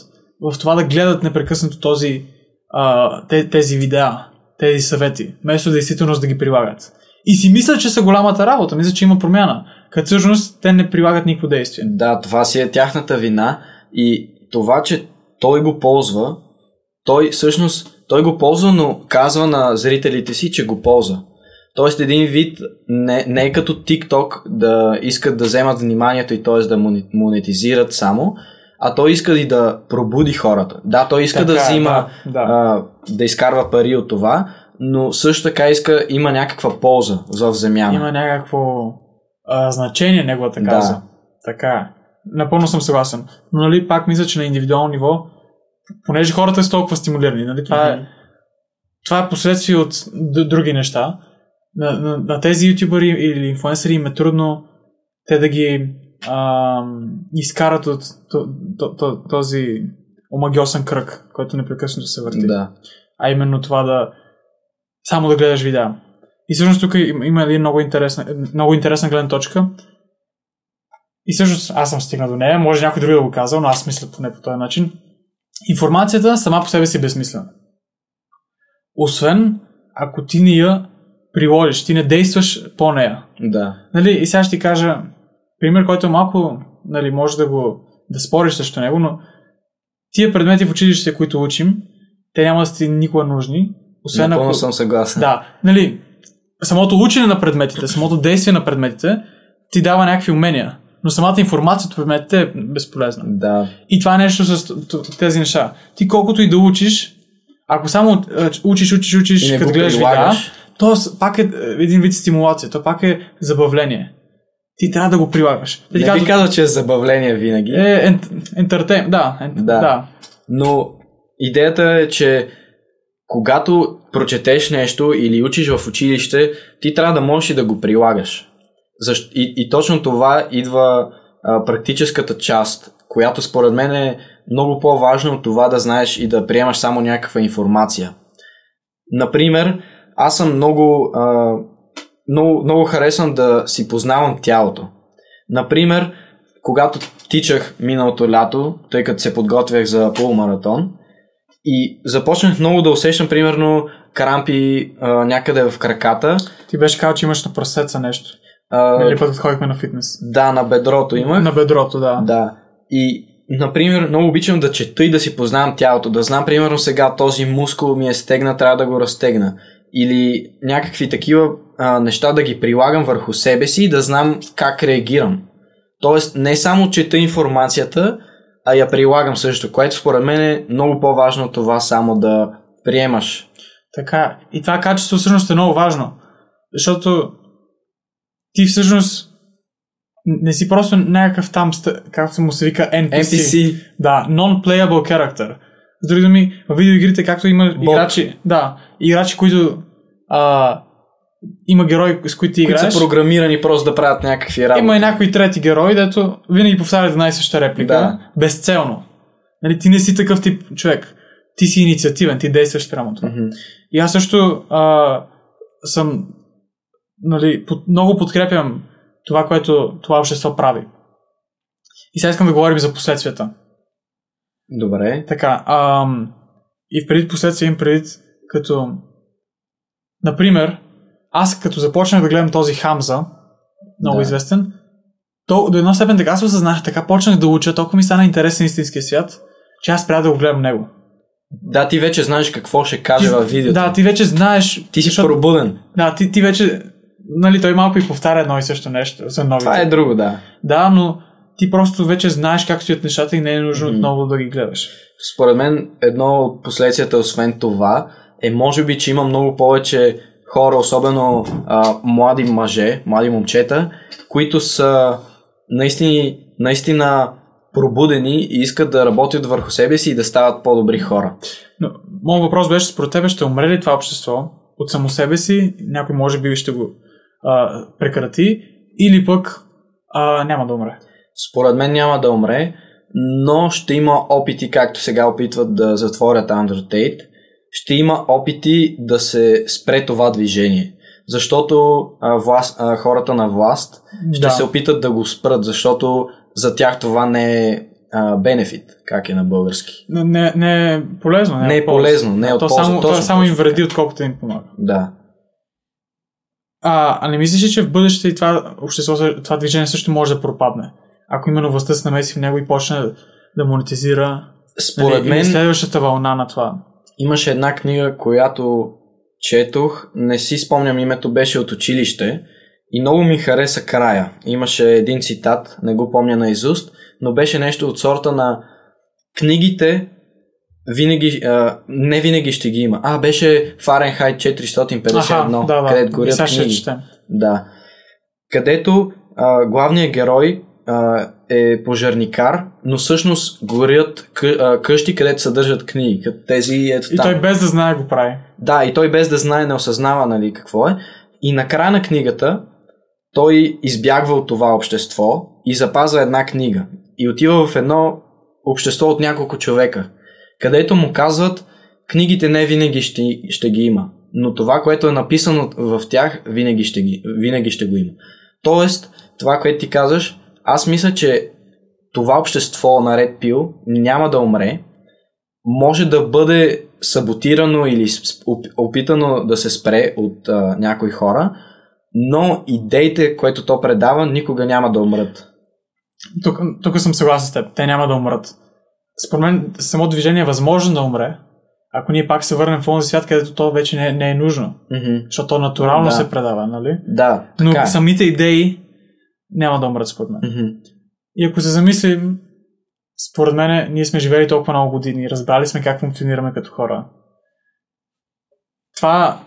в това да гледат непрекъснато този, а, те, тези видеа, тези съвети, вместо действително да ги прилагат. И си мисля, че са голямата работа, мисля, че има промяна. Като всъщност те не прилагат никакво действие. Да, това си е тяхната вина и това, че той го ползва, той всъщност той го ползва, но казва на зрителите си, че го ползва. Тоест един вид не, не е като TikTok да искат да вземат вниманието и т.е. да монетизират само, а той иска и да пробуди хората. Да, той иска да Така е, взима, да, да. А, да изкарва пари от това, но също така иска, има някаква полза в земяна. Има някакво а, значение неговата Да. каза. Така е. Напълно съм съгласен. Но нали, пак мисля, че на индивидуално ниво, понеже хората са толкова стимулирани, нали, това, е, Мгм. това е последствие от д- други неща. На, на, на тези ютубъри или инфлуенсъри им е трудно те да ги а, изкарат от то, то, то, този омагиосен кръг, който непрекъснато се върти. Да. А именно това да само да гледаш видеа. И всъщност тук има има един много интересна, много интересна гледна точка. И всъщност аз съм стигнал до нея, може някой друг да го казал, но аз мисля поне по този начин. Информацията сама по себе си е безсмислена. Освен ако ти не я приложиш, ти не действаш по нея. Да. Нали, и сега ще ти кажа пример, който е малко, нали, може да го да спориш срещу него, но тия предмети в училище, които учим, те няма да са ти никога нужни, освен Напълно ако... съм съгласен. Да, нали, самото учене на предметите, самото действие на предметите ти дава някакви умения, но самата информация от предметите е безполезна. Да. И това е нещо с тези неща. Ти колкото и да учиш, ако само учиш, учиш, учиш, като гледаш видеа, прилагаш. то с- пак е е, един вид стимулация, то пак е забавление. Ти трябва да го прилагаш. Ти Не би казват, казал, че е забавление винаги. е ент- ентертейн, да, ент, Да. да. Но Идеята е, че когато прочетеш нещо или учиш в училище, ти трябва да можеш и да го прилагаш. Защ... И, и точно това идва а, практическата част, която според мен е много по-важно от това да знаеш и да приемаш само някаква информация. Например, аз съм много, а, много, много харесвам да си познавам тялото. Например, когато тичах миналото лято, тъй като се подготвях за полумаратон, и започнах много да усещам, примерно, крампи а, някъде в краката. Ти беше казал, че имаш на прасеца нещо. А, Или път ходихме на фитнес. да, на бедрото имах. На бедрото, да. Да. И, например, много обичам да чета и да си познавам тялото. Да знам, примерно, сега този мускул ми е стегна, трябва да го разтегна. Или някакви такива а, неща да ги прилагам върху себе си и да знам как реагирам. Тоест, не само чета информацията, а я прилагам също, което според мен е много по-важно това само да приемаш. Така. И това качество всъщност е много важно. Защото ти всъщност не си просто някакъв там, както му се вика NPC. NPC. Да, non-playable character. С други думи, в видеоигрите, както има Бот. играчи, да, играчи, които а, има герои, с които ти Които играеш. са програмирани просто да правят някакви работи. Има и някои трети герои, дето винаги повтарят една и съща реплика, Да. безцелно. Нали, ти не си такъв тип човек. Ти си инициативен, ти действаш прямо това. Мгм. И аз също а, съм нали, под, много подкрепям това, което това общество прави. И сега искам да говорим за последствията. Добре. Така, ам, и в предвид последствия им предвид като например, аз като започнах да гледам този Хамза, много Да. известен, то до една степен така се осъзнах, така почнах да уча, толкова ми стана интересен истинския свят, че аз спря да го гледам него. Да, ти вече знаеш какво ще каже във видеото. Да, ти вече знаеш. Ти си защото- пробуден. Да, ти, ти вече, нали, той малко и повтаря едно и също нещо за новите. Това е друго, да. Да, но ти просто вече знаеш как стоят нещата и не е нужно Мгм. отново да ги гледаш. Според мен едно от последствията, освен това, е може би, че има много повече хора, особено а, млади мъже, млади момчета, които са наистина, наистина пробудени и искат да работят върху себе си и да стават по-добри хора. Но, моят въпрос беше, според тебе ще умре ли това общество от само себе си, някой може би ще го а, прекрати, или пък а, няма да умре. Според мен няма да умре, но ще има опити, както сега опитват да затворят Undertale, ще има опити да се спре това движение. Защото а, власт, а, хората на власт ще да. се опитат да го спрат, защото за тях това не е бенефит, как е на български. Не, не, е полезно. Не, Не е полезно, не е от то полза, Само, то точно, само им вреди, отколкото им помага. Да. А, а не мислиш ли, че в бъдеще и това общество, това движение също може да пропадне? Ако именно властта се намеси в него и почне да монетизира Според нали, мен следващата вълна на това. Имаше една книга, която четох, не си спомням името, беше от училище и много ми хареса края. Имаше един цитат, не го помня на изуст, но беше нещо от сорта на книгите винаги, а, не винаги ще ги има. А, беше Фаренхайт 451, да, да. където горят книги. Да. Където а, главният герой а, е пожарникар, но всъщност горят къ, къщи, където съдържат книги. Тези ето И там. той без да знае го прави. Да, и той без да знае, не осъзнава нали, какво е. И на края на книгата той избягва от това общество и запазва една книга. И отива в едно общество от няколко човека, където му казват, книгите не винаги ще, ще ги има, но това, което е написано в тях, винаги ще, ги, винаги ще го има. Тоест, това, което ти казваш, аз мисля, че това общество на Red Pill няма да умре, може да бъде саботирано или опитано да се спре от а, някои хора, но идеите, които то предава, никога няма да умрат. Тук, тук съм съгласен с теб. Те няма да умрат. Според мен само движение е възможно да умре, ако ние пак се върнем в този свят, където то вече не, не е нужно. Мгм. Защото то натурално Да. се предава, нали? Да, Но така е. самите идеи няма да умрат, според мен. Мгм. И ако се замислим, според мен, ние сме живели толкова много години, разбрали сме как функционираме като хора. Това,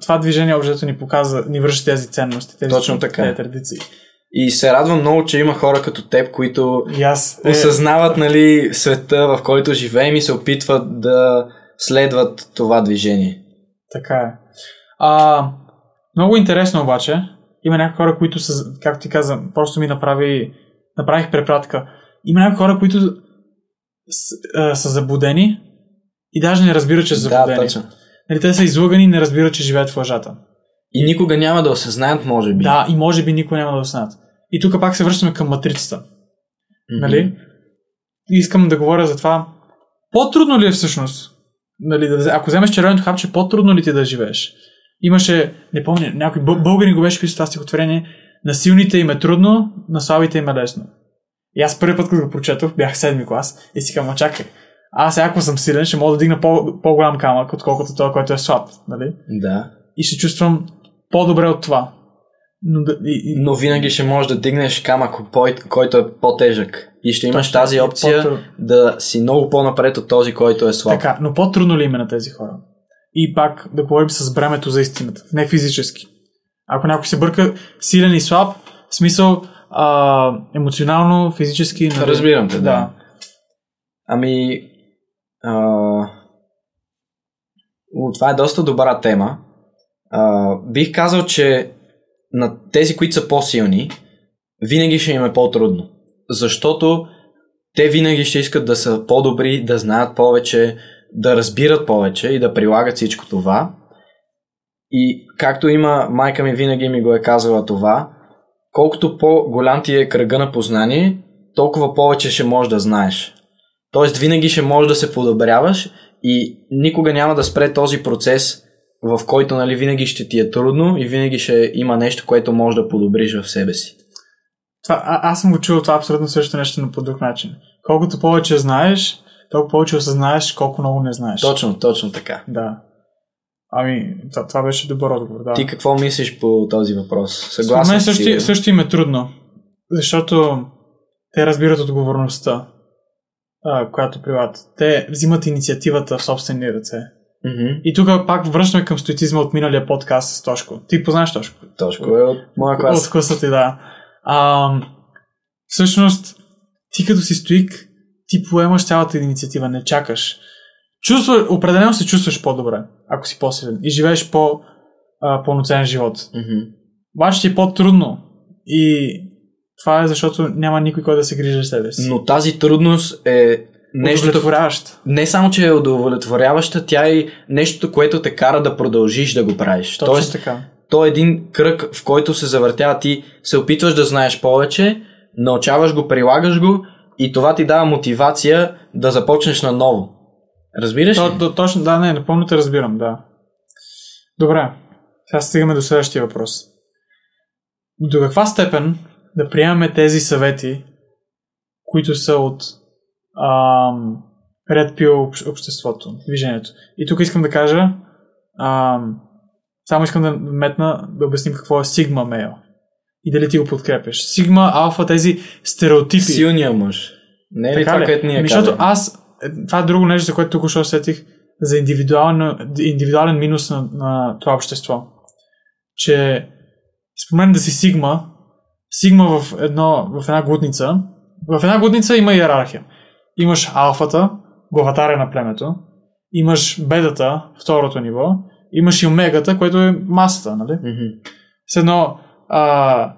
това движение общо ни показва, ни връща тези ценности, тези, Точно така. тези традиции. И се радвам много, че има хора като теб, които аз. Е, осъзнават нали, света, в който живеем и се опитват да следват това движение. Така е. А, много интересно обаче. Има някои хора, които са, както ти каза, просто ми направи, направих препратка. Има някои хора, които с, а, са заблудени и даже не разбират, че са Да, заблудени. точно. нали, те са излъгани и не разбират, че живеят в лъжата. И никога няма да осъзнаят, може би. Да, и може би никой няма да осъзнат. И тук пак се връщаме към матрицата. Мгм. Нали? И искам да говоря за това. По-трудно ли е всъщност? Нали, да, ако вземеш червеното хапче, по-трудно ли ти да живееш? Имаше, не помня, някой бъл- българин го беше писал това стихотворение, на силните им е трудно, на слабите им е лесно. И аз първи път, като го прочетох, бях седми клас и си казвам, чакай, аз ако съм силен, ще мога да дигна по- по-голям камък, отколкото той, който е слаб. Нали? Да. И ще чувствам по-добре от това. Но, да, и, и, Но винаги ще можеш да дигнеш камък, кой- който е по-тежък. И ще имаш Точно. тази опция по-трудно. да си много по-напред от този, който е слаб. Така, но по-трудно ли има на тези хора? И пак да говорим с бремето за истината, не физически. Ако някой се бърка силен и слаб, в смисъл а, емоционално, физически. нали? Разбирам те, да. да. Ами, а... о, това е доста добра тема. А, бих казал, че на тези, които са по-силни, винаги ще им е по-трудно. Защото те винаги ще искат да са по-добри, да знаят повече, да разбират повече и да прилагат всичко това. И както има, майка ми винаги ми го е казала това, колкото по-голям ти е кръга на познание, толкова повече ще можеш да знаеш. Тоест винаги ще можеш да се подобряваш и никога няма да спре този процес, в който нали, винаги ще ти е трудно и винаги ще има нещо, което можеш да подобриш в себе си. Това, а, аз съм го чувал това абсолютно също нещо, но по друг начин. Колкото повече знаеш, толкова повече осъзнаеш колко много не знаеш. Точно, точно така. Да. Ами, това, това беше добър отговор, да. Ти какво мислиш по този въпрос? Съгласен мен си, също, също им е трудно, защото те разбират отговорността, а, която прилагат. Те взимат инициативата в собствени ръце. Мгм. И тук пак връщаме към стоицизма от миналия подкаст с Тошко. Ти познаш Тошко? Точно е от моя клас. От класа ти, да. А, всъщност, ти като си стоик, ти поемаш цялата инициатива, не чакаш. Чувства, определено се чувстваш по-добре, ако си по-силен и живееш по, а, пълноценен живот. Мгм. Обаче ти е по-трудно. И това е защото няма никой, който да се грижи за себе си. Но тази трудност е нещо, Удовлетворяващ. не само, че е удовлетворяваща, тя е нещото, което те кара да продължиш да го правиш. Точно Тоест, така. то е един кръг, в който се завъртява ти, се опитваш да знаеш повече, научаваш го, прилагаш го и това ти дава мотивация да започнеш наново. Разбираш ли? То, то, точно, да, не, напълно те разбирам, да. Добре, сега стигаме до следващия въпрос. До каква степен да приемаме тези съвети, които са от ам, Red Pill общ- обществото, движението. И тук искам да кажа, ам, само искам да метна, да обясним какво е Sigma Male. И дали ти го подкрепяш. Sigma, алфа, тези стереотипи. Силния мъж. Не е ли Така това, ли? ние Ами, Защото аз, е, това е друго нещо, за което тук що сетих, за индивидуален, индивидуален минус на, на това общество. Че спомен да си Сигма, Сигма в, едно, в една глутница, в една глутница има иерархия. Имаш алфата, главатаря на племето, имаш бедата, второто ниво, имаш и омегата, което е масата, нали? Мгм. С едно а,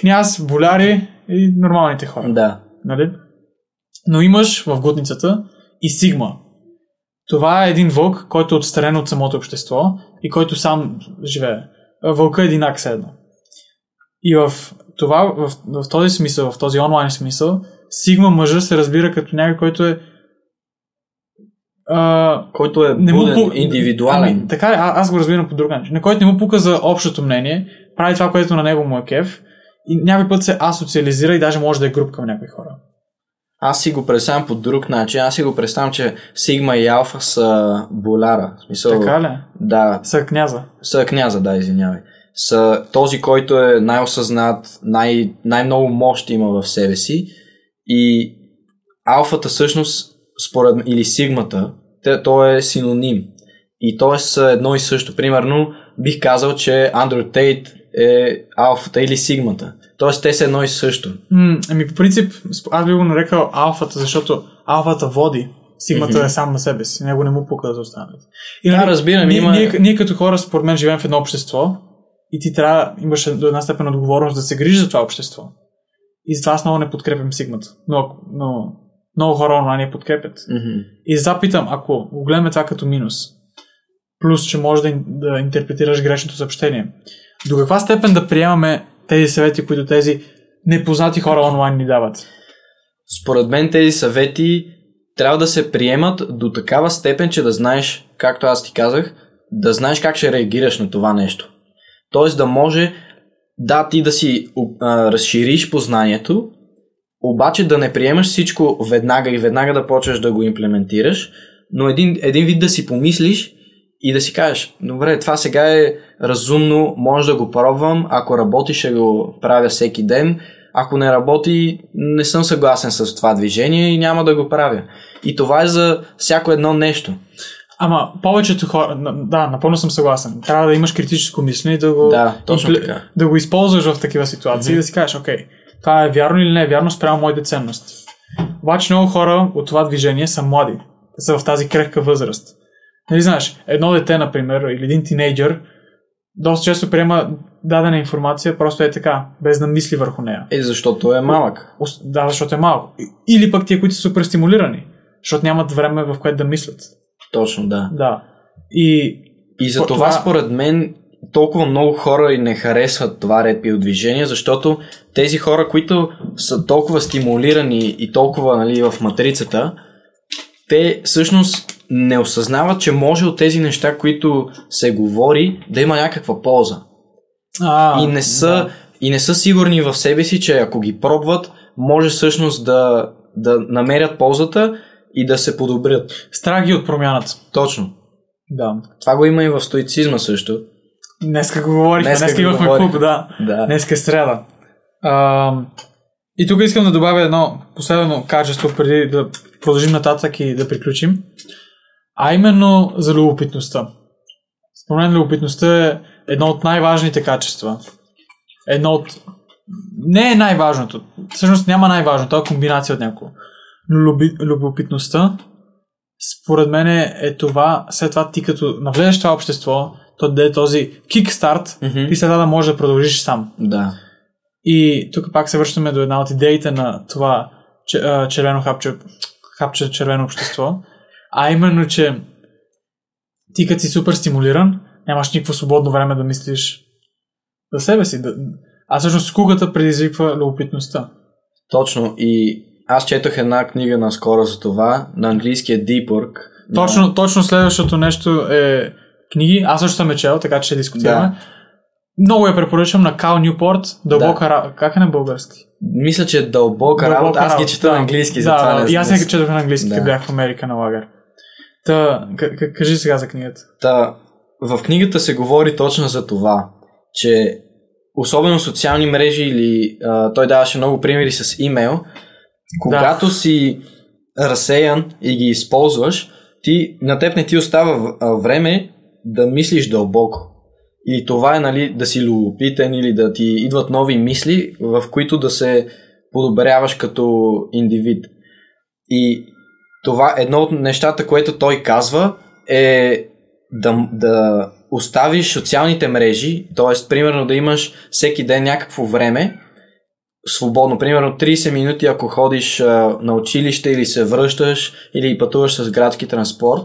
княз, боляри и нормалните хора. Да. Нали? Но имаш в глутницата и Сигма. Това е един вълк, който е отстранен от самото общество и който сам живее. Вълка е единак все едно. И в, това, в, в този смисъл, в този онлайн смисъл, Сигма мъжа се разбира като някой, който е а, Който е не му буден, пу- индивидуален. Ами, така е, а, аз го разбирам по друг начин. На който не му пука за общото мнение, прави това, което на него му е кеф и някой път се асоциализира и даже може да е груп към някои хора. Аз си го представям по друг начин. Аз си го представям, че Сигма и Алфа са боляра. В смисъл, Така ли? Да, Са княза. са княза, да, извинявай. Са този, който е най-осъзнат, най- най-много мощ има в себе си. И алфата всъщност, според или сигмата, то е синоним. И то е едно и също. Примерно, бих казал, че Андрю Тейт е алфата или сигмата. Тоест те са едно и също. М, ами по принцип, аз би го нарекал алфата, защото алфата води, сигмата Мгм. е сам на себе си, него не му пука за останалите. И, Да, разбирам, ние, има- ние, ние като хора, според мен, живеем в едно общество и ти трябва, имаш до една степен отговорност да се грижи за това общество. И затова аз много не подкрепям сигмата. Но, но много хора онлайн я подкрепят. Мгм. И затова питам, ако го гледаме това като минус, плюс, че може да, да интерпретираш грешното съобщение, до каква степен да приемаме тези съвети, които тези непознати хора онлайн ни дават? Според мен тези съвети трябва да се приемат до такава степен, че да знаеш, както аз ти казах, да знаеш как ще реагираш на това нещо. Тоест да може, да, ти да си а, разшириш познанието, обаче да не приемаш всичко веднага и веднага да почнеш да го имплементираш, но един, един вид да си помислиш и да си кажеш, добре, това сега е разумно, може да го пробвам, ако работи ще го правя всеки ден, ако не работи, не съм съгласен с това движение и няма да го правя. И това е за всяко едно нещо. Ама повечето хора, да, напълно съм съгласен. Трябва да имаш критическо мислене и да го, Да, точно така. да го използваш в такива ситуации и да си кажеш, окей, това е вярно или не е вярно спрямо моите ценности. Обаче много хора от това движение са млади. Те са в тази крехка възраст. Нали знаеш, едно дете, например, или един тинейджър, доста често приема дадена информация, просто е така, без да мисли върху нея. Е, защото е малък. Да, защото е малко. И- Или пък тия, които са супер стимулирани, защото нямат време в което да мислят. Точно, да. Да. И И за Това- това, според мен, толкова много хора и не харесват това репио движение, защото тези хора, които са толкова стимулирани и толкова нали, в матрицата, те всъщност не осъзнават, че може от тези неща, които се говори, да има някаква полза. А, и, не са, да. и не са сигурни в себе си, че ако ги пробват, може всъщност да, да намерят ползата и да се подобрят. Страх ги от промяната. Точно. Да. Това го има и в стоицизма също. Днеска го говорихме, Днеска днеска, имахме говорихме. клуб, да. Да. Днеска е сряда. А, и тук искам да добавя едно последно качество, преди да продължим нататък и да приключим. А именно за любопитността. Според мен любопитността е едно от най-важните качества. Едно от... Не е най-важното. Всъщност няма най-важно. Това е комбинация от няколко. Но люби... любопитността според мен е, е това, след това ти като навлезеш в това общество, то да даде този кикстарт Мгм. и след това да можеш да продължиш сам. Да. И тук пак се връщаме до една от идеите на това че- а, червено хапче, хапче червено общество, а именно, че ти като си супер стимулиран, нямаш никакво свободно време да мислиш за себе си. Да... А всъщност скуката предизвиква любопитността. Точно. И аз четох една книга наскоро за това, на английския Deep Work. Точно, точно следващото нещо е книги. Аз също съм е чел, така че ще дискутираме. Да. Много я препоръчвам на Кал Нюпорт. Дълбока да. Как е на български? Мисля, че е дълбока, работа. Аз ги чета на английски, да, затова да, не И аз не- не четох на английски, Да. да. бях в Америка на лагер. Та, к- кажи сега за книгата. Та, в книгата се говори точно за това, че особено социални мрежи или а, той даваше много примери с имейл, когато си разсеян и ги използваш, ти, на теб не ти остава време да мислиш дълбоко. И това е нали, да си любопитен или да ти идват нови мисли, в които да се подобряваш като индивид. И това едно от нещата, което той казва е да, да оставиш социалните мрежи, т.е. примерно да имаш всеки ден някакво време, свободно, примерно 30 минути ако ходиш а, на училище или се връщаш или пътуваш с градски транспорт,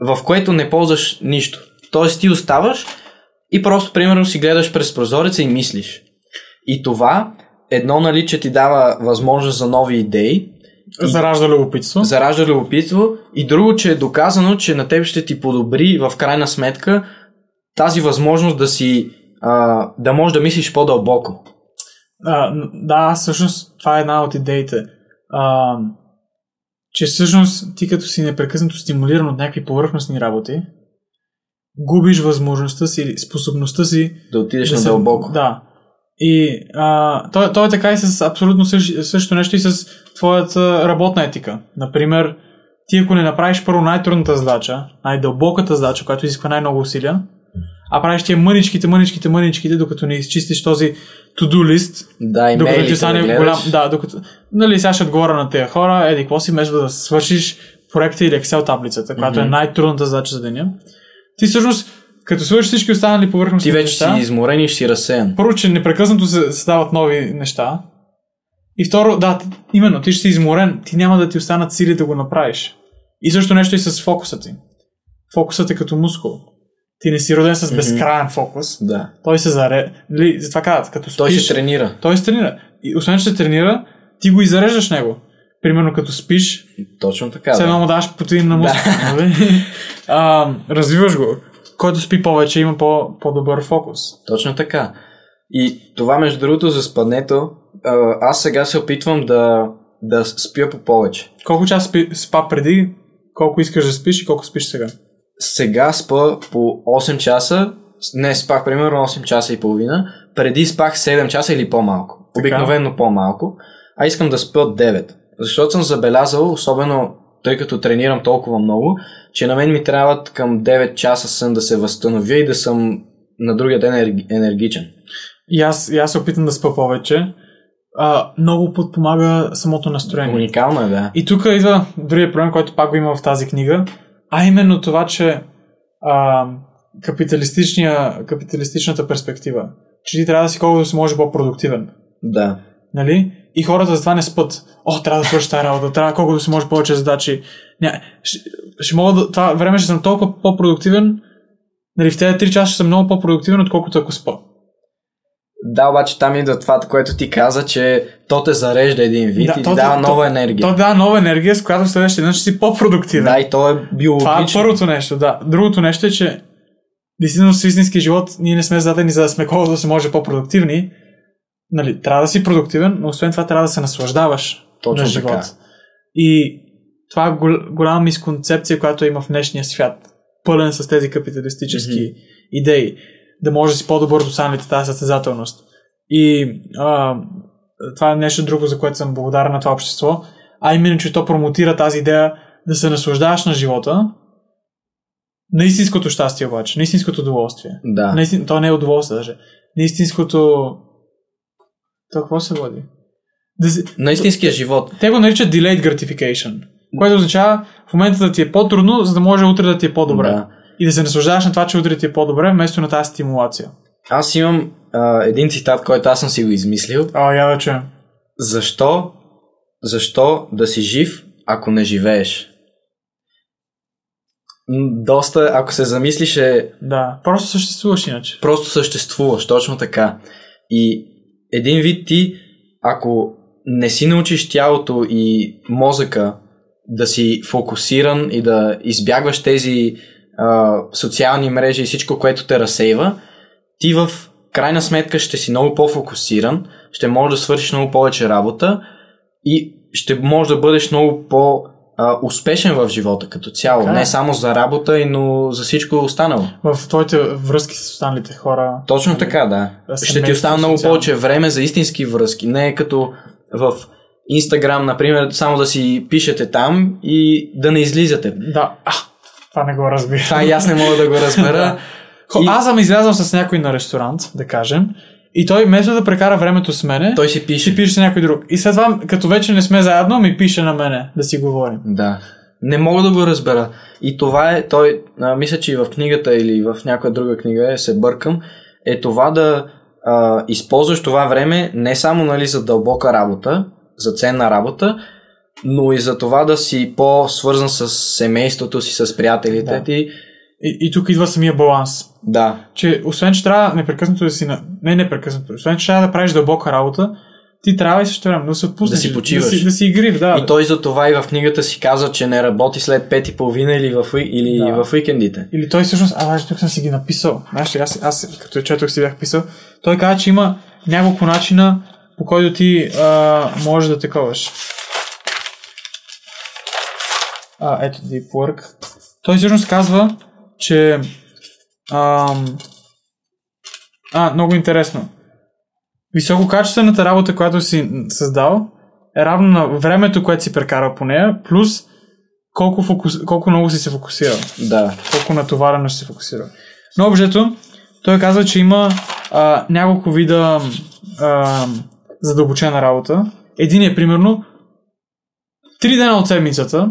в което не ползваш нищо. Т.е. ти оставаш и просто примерно си гледаш през прозореца и мислиш. И това едно нали, че ти дава възможност за нови идеи, Заражда любопитство. заражда любопитство и друго, че е доказано, че на теб ще ти подобри в крайна сметка тази възможност да си а, да можеш да мислиш по-дълбоко. А, да, всъщност това е една от идеите. А, че всъщност ти като си непрекъснато стимулиран от някакви повърхностни работи, губиш възможността си способността си Да отидеш да на дълбоко. Да. И а, то, то е така и с абсолютно същ, същото нещо и с твоята работна етика. Например, ти ако не направиш първо най-трудната задача, най-дълбоката задача, която изисква най-много усилия, а правиш тия мъничките, мъничките, мъничките, докато не изчистиш този to-do лист, Да, и докато ти стане голям. Да, докато. Нали, сега ще отговоря на тези хора, еди, какво си, вместо да свършиш проекта или Excel таблицата, която е Мгм. най-трудната задача за деня. Ти всъщност, като свършиш всички останали повърхностни Ти вече неща, си изморен и ще си разсеян. първо, че непрекъснато се създават нови неща. И второ, да, именно, ти ще си изморен, ти няма да ти останат сили да го направиш. И също нещо и с фокуса ти. Фокусът е като мускул. Ти не си роден с безкрайен фокус. Да. Той се заре... Нали, затова казват, като спиш... Той се тренира. Той се тренира. И освен, че се тренира, ти го изреждаш него. Примерно като спиш, Точно така. все едно Да. му даваш протеин на мускул. нали? а, развиваш го. Който спи повече, има по, по-добър фокус. Точно така. И това, между другото, за спането, аз сега се опитвам да, да спя по повече. Колко час спи, спа преди, колко искаш да спиш и колко спиш сега? Сега спа по 8 часа, не спах примерно 8 часа и половина, преди спах 7 часа или по-малко. Така. Обикновено по-малко, а искам да спя 9. Защото съм забелязал, особено тъй като тренирам толкова много, че на мен ми трябват към 9 часа сън да се възстановя и да съм на другия ден енерги- енергичен. И аз, и аз се опитам да спа повече. А, много подпомага самото настроение. Уникално е, да. И тук идва другия проблем, който пак го има в тази книга, а именно това, че а, капиталистичната перспектива, че ти трябва да си колкото се може по-продуктивен. Да. Нали? И хората затова не спът. О, трябва да свърша тази работа, трябва колкото се може повече задачи. Ня, ще, ще мога да, това време ще съм толкова по-продуктивен, нали, в тези 3 часа ще съм много по-продуктивен, отколкото ако спа. Да, обаче там идва това, което ти каза, че то те зарежда един вид Да, и то ти дава то- нова енергия. То дава нова енергия, с която следващия ден ще си по-продуктивен. да, и то е биологично. Това е първото нещо, да. Другото нещо е, че действително в истински живот ние не сме зададени за да сме колкото да се може по-продуктивни. Нали, трябва да си продуктивен, но освен това трябва да се наслаждаваш Точно на живот. така. И това е гол- голяма мисконцепция, която има в днешния свят. Пълен с тези капиталистически Мгм. идеи. Да може да си по-добър от останалите тази състезателност. И а, това е нещо друго, за което съм благодарен на това общество. А именно, че то промотира тази идея да се наслаждаваш на живота, на истинското щастие обаче, на истинското удоволствие. Да. На истин... То не е удоволствие даже. На истинското... То какво се води? Да си... На истинския живот. Те го наричат delayed gratification, което означава в момента да ти е по-трудно, за да може утре да ти е по-добре. Да. И да се наслаждаваш на това, че утре ти е по-добре, вместо на тази стимулация. Аз имам а, един цитат, който аз съм си го измислил. А, я да чуем. Защо, защо да си жив, ако не живееш? Доста, ако се замислиш, е Да, просто съществуваш иначе. просто съществуваш, точно така. И един вид ти, ако не си научиш тялото и мозъка да си фокусиран и да избягваш тези а, социални мрежи и всичко, което те разсейва, ти в крайна сметка ще си много по-фокусиран, ще можеш да свършиш много повече работа и ще можеш да бъдеш много по- а, успешен в живота като цяло. Така е. Не само за работа, но за всичко останало. В твоите връзки с останалите хора. Точно Нали? така, да. Да, Ще ти семейство, остане много социално. повече време за истински връзки. Не е като в Инстаграм, например, само да си пишете там и да не излизате. Да, а, това не го разбира. Това и аз не мога да го разбера. Хо, И- Аз съм излязъл с някой на ресторант, да кажем, и той вместо да прекара времето с мене, Той си пише. си пише с някой друг. И след това, като вече не сме заедно, ми пише на мене да си говорим. Да. Не мога да го разбера. И това е, той, а, мисля, че и в книгата или в някоя друга книга е, се бъркам, е това да а, използваш това време не само нали, за дълбока работа, за ценна работа, но и за това да си по-свързан с семейството си, с приятелите Да. ти. И, и тук идва самия баланс. Да, Че освен, че трябва непрекъснато да си... На... Не непрекъснато. Освен, че трябва да правиш дълбока работа, ти трябва и също време да се отпуснеш. Да си почиваш. Да си, да си игрив, да. И той за това и в книгата си каза, че не работи след пет и половина или в, или Да. в уикендите. Или той всъщност, а, даже тук съм си ги написал. Знаеш ли, аз, аз като я четох си бях писал. Той каза, че има няколко начина, по който ти а, можеш да таковаш. А, ето Deep Work. Той всъщност казва, че ам, а, много интересно. Висококачествената работа, която си създал, е равно на времето, което си прекарал по нея, плюс колко, фокус, колко много си се фокусирал Да. колко натоварено ще се фокусира. Но обжето, той казва, че има а, няколко вида а, задълбочена работа. Един е примерно три дена от седмицата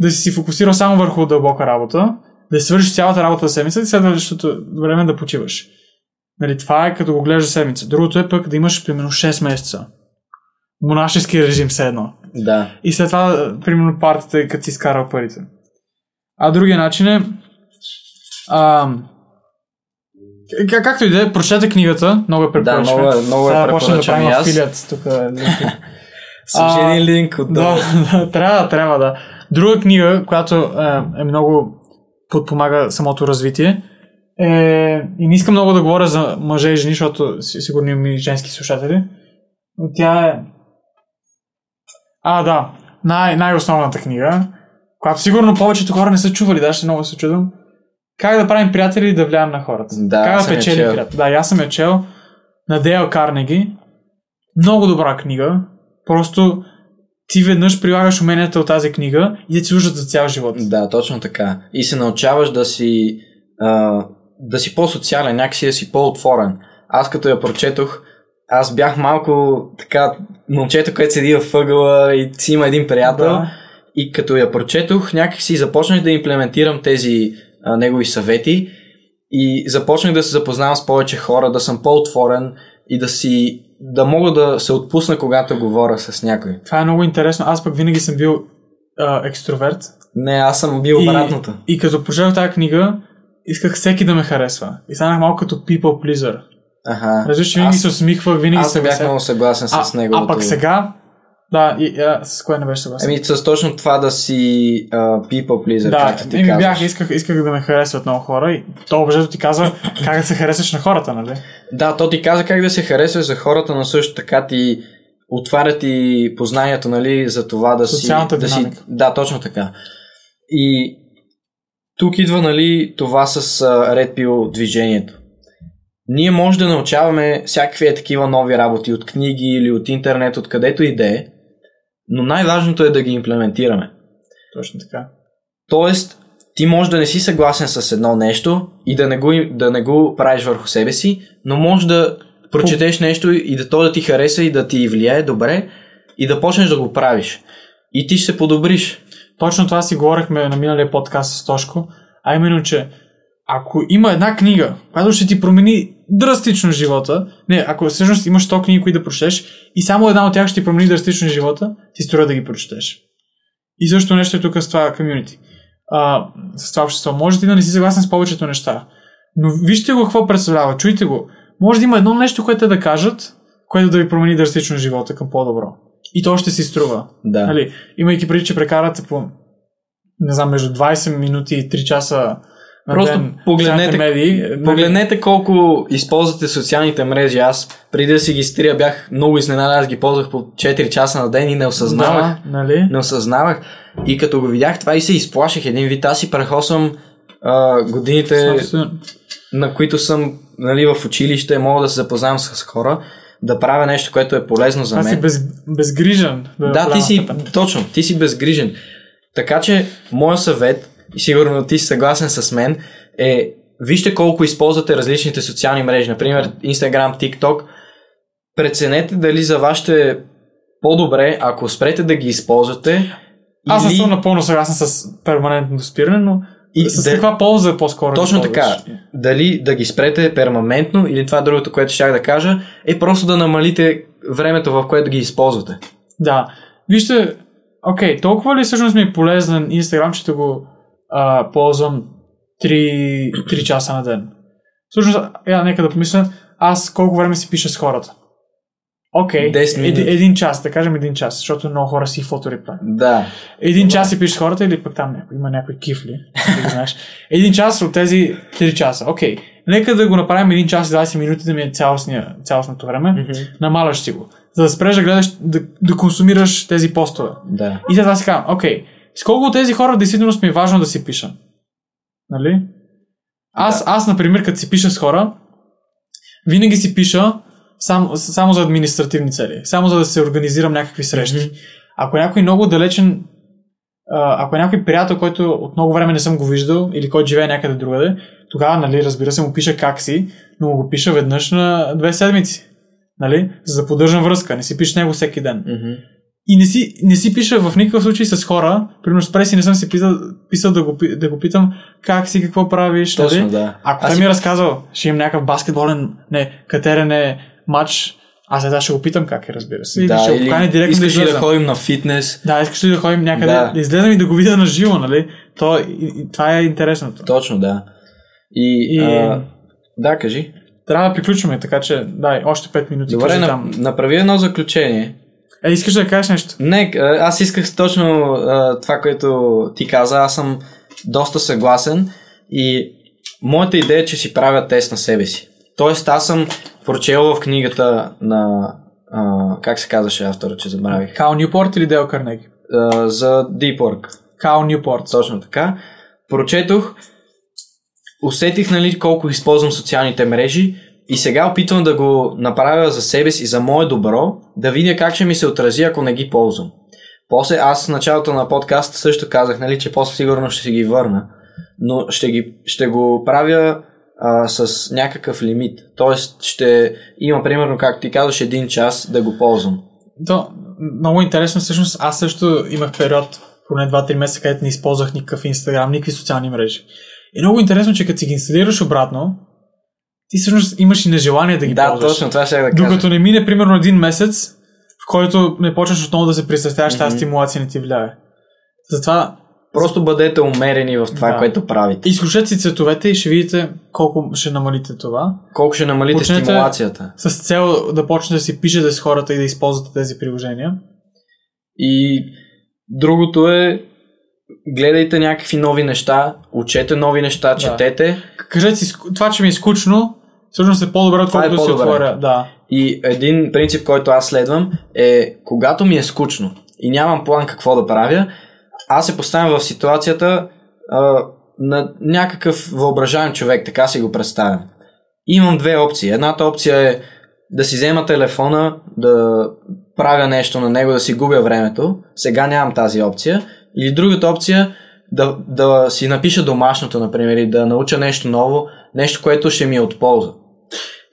да си си фокусирал само върху дълбока работа, да свършиш цялата работа за седмицата и следващото време да почиваш. Нали, това е като го гледаш седмица. Другото е пък да имаш примерно 6 месеца. Монашески режим все едно. Да. И след това, примерно, партията е като си изкарал парите. А другия начин е... А, как, както и да е, прочете книгата, много е Да, препоръчвам. много, е- много е Сега почнем да правим аз. афилият тук. Слушай А, един линк от Да, да, трябва, трябва да. Друга книга, която е, е много подпомага самото развитие, е, и не искам много да говоря за мъже и жени, защото си- сигурно има и женски слушатели, но тя е... А, да, най- най-основната книга, която сигурно повечето хора не са чували, даже много се чудвам. Как да правим приятели и да влияем на хората. Да, как да печелим чел. приятели. Да, аз съм я чел на Дейл Карнеги. Много добра книга. Просто ти веднъж прилагаш уменията от тази книга и да ти служат за цял живот. Да, точно така. И се научаваш да си, а, да си по-социален, някакси да си по-отворен. Аз като я прочетох, аз бях малко така момчето, което седи в ъгъла и си има един приятел. Да. И като я прочетох, някакси започнах да имплементирам тези а, негови съвети и започнах да се запознавам с повече хора, да съм по-отворен и да си да мога да се отпусна, когато говоря с някой. Това е много интересно. Аз пък винаги съм бил а, екстроверт. Не, аз съм бил обратното. И, и като прочетох тази книга, исках всеки да ме харесва. И станах малко като people pleaser. Аха. Разбираш, винаги Аз- се усмихвах, винаги Аз се бях много съгласен с неговото. а пък сега, да, и, а, с кое не беше съгласен? Еми, с точно това да си uh, people pleaser, да, както ти еми, казваш. бях, исках, исках да ме харесват много хора и то обжето ти казва как да се харесаш на хората, нали? Да, то ти каза как да се харесваш за хората, но също така ти отварят и познанието, нали, за това да Социалната си... Да, си да, точно така. И тук идва, нали, това с uh, Red Pill движението. Ние може да научаваме всякакви такива нови работи от книги или от интернет, от където и да е, но най-важното е да ги имплементираме. Точно така. Тоест, ти може да не си съгласен с едно нещо и да не го, да не го правиш върху себе си, но може да прочетеш нещо и да то да ти хареса и да ти влияе добре и да почнеш да го правиш. И ти ще се подобриш. Точно това си говорихме на миналия подкаст с Тошко, а именно, че ако има една книга, която ще ти промени драстично живота, не, ако всъщност имаш 100 книги, които да прочетеш и само една от тях ще ти промени драстично живота, ти струва да ги прочетеш. И също нещо е тук с това комюнити. А, с това общество. Може ти да не си съгласен с повечето неща. Но вижте го какво представлява, чуйте го. Може да има едно нещо, което те да кажат, което да ви промени драстично живота към по-добро. И то ще си струва. Да. Нали, имайки преди, че прекарате по не знам, между 20 минути и 3 часа Просто ден погледнете- медии. нали, Погледнете колко използвате социалните мрежи. Аз преди да си ги стрия бях много изненадан. Аз ги ползвах по 4 часа на ден и не осъзнавах. Да, нали? не осъзнавах. И като го видях това и се изплаших един вид. Аз си прехосвам а, годините, Собствено. на които съм нали, в училище, мога да се запознавам с хора, да правя нещо, което е полезно за Това си мен. без, безгрижен. Да, голяма ти си, степен. точно, ти си безгрижен. Така че, моят съвет, сигурно ти си съгласен с мен, е вижте колко използвате различните социални мрежи, например Instagram, TikTok. Преценете дали за вас ще е по-добре, ако спрете да ги използвате. Аз не или- съм напълно съгласен с перманентното спиране, но И с да- каква полза по-скоро ги Точно така. Дали да ги спрете перманентно или това другото, което ще да кажа, е просто да намалите времето, в което ги използвате. Да. Вижте, окей, толкова ли всъщност ми е полезен Instagram, че да го а, ползвам 3, 3 часа на ден? Всъщност, я, нека да помисля, аз колко време си пиша с хората? Окей, 10 минути. един, един час, да кажем един час, защото много хора си фотори правят. Да. Един час си пишеш с хората или пък там някой, има някой кифли, да знаеш. Един час от тези 3 часа. Окей, нека да го направим един час и 20 минути да ми е цялостното време. Намаляш си го. За да спреш да гледаш, да, да консумираш тези постове. Да. И след това си казвам, окей, с колко от тези хора действително ми е важно да си пиша? Нали? Аз, Да. аз, например, като си пиша с хора, винаги си пиша само, само за административни цели. Само за да се организирам някакви срещи. Ако е някой много далечен ако е някой приятел, който от много време не съм го виждал или който живее някъде другаде, тогава, нали, разбира се, му пиша как си, но го пиша веднъж на две седмици. Нали? За да поддържам връзка. Не си пише него всеки ден. Мгм. И не си, не си пиша в никакъв случай с хора. Примерно с Преси не съм си писал, писал да, го, да го питам как си, какво правиш. Точно, нали? да. Ако той си- ми е разказал, ще имам някакъв баскетболен, не, катерен е матч, аз сега ще го питам как е, разбира се. Или ще го поканя директно да искаш ли да ходим на фитнес? Да, искаш ли да ходим някъде, Да. да, излезем и да го видя на живо, нали? То, и, и, това е интересното. Точно, да. И, И- А, да, кажи. Трябва да приключваме, така че дай, още 5 минути. Добре, на, там. направи едно заключение. Е, искаш да кажеш нещо? Не, а, аз исках точно а, това, което ти каза. Аз съм доста съгласен и моята идея е, че си правя тест на себе си. Тоест, аз съм прочел в книгата на... А, как се казваше автора, че забравих? Као Нюпорт или Дел Карнеги? А, за Deep Work. Као Нюпорт. Точно така. Прочетох, усетих нали, колко използвам социалните мрежи и сега опитвам да го направя за себе си, за мое добро, да видя как ще ми се отрази, ако не ги ползвам. После аз в началото на подкаст също казах, нали, че после сигурно ще си ги върна, но ще, ги, ще го правя а, с някакъв лимит. Тоест ще има примерно, както ти казваш, един час да го ползвам. То, много интересно, всъщност аз също имах период, поне 2-3 месеца, където не използвах никакъв Инстаграм, никакви социални мрежи. И много интересно, че като си ги инсталираш обратно, ти всъщност имаш и нежелание да ги Да, ползваш. точно това ще да кажа. Докато не мине примерно един месец, в който не почнеш отново да се присъствяваш, тази Мгм. стимулация не ти влияе. Затова Просто бъдете умерени в това, Да. което правите. изключете си цветовете и ще видите колко ще намалите това. Колко ще намалите Почнете- стимулацията. С цел да почнете да си пишете с хората и да използвате тези приложения. И другото е, гледайте някакви нови неща, учете нови неща, четете. Кажете си, това, че ми е скучно, всъщност е по-добре, е отколкото да си отворя. Да. И един принцип, който аз следвам е, когато ми е скучно и нямам план какво да правя, аз се поставям в ситуацията а, на някакъв въображаем човек, така си го представям. Имам две опции. Едната опция е да си взема телефона, да правя нещо на него, да си губя времето. Сега нямам тази опция. Или другата опция да, да си напиша домашното, например, и да науча нещо ново, нещо, което ще ми е от полза.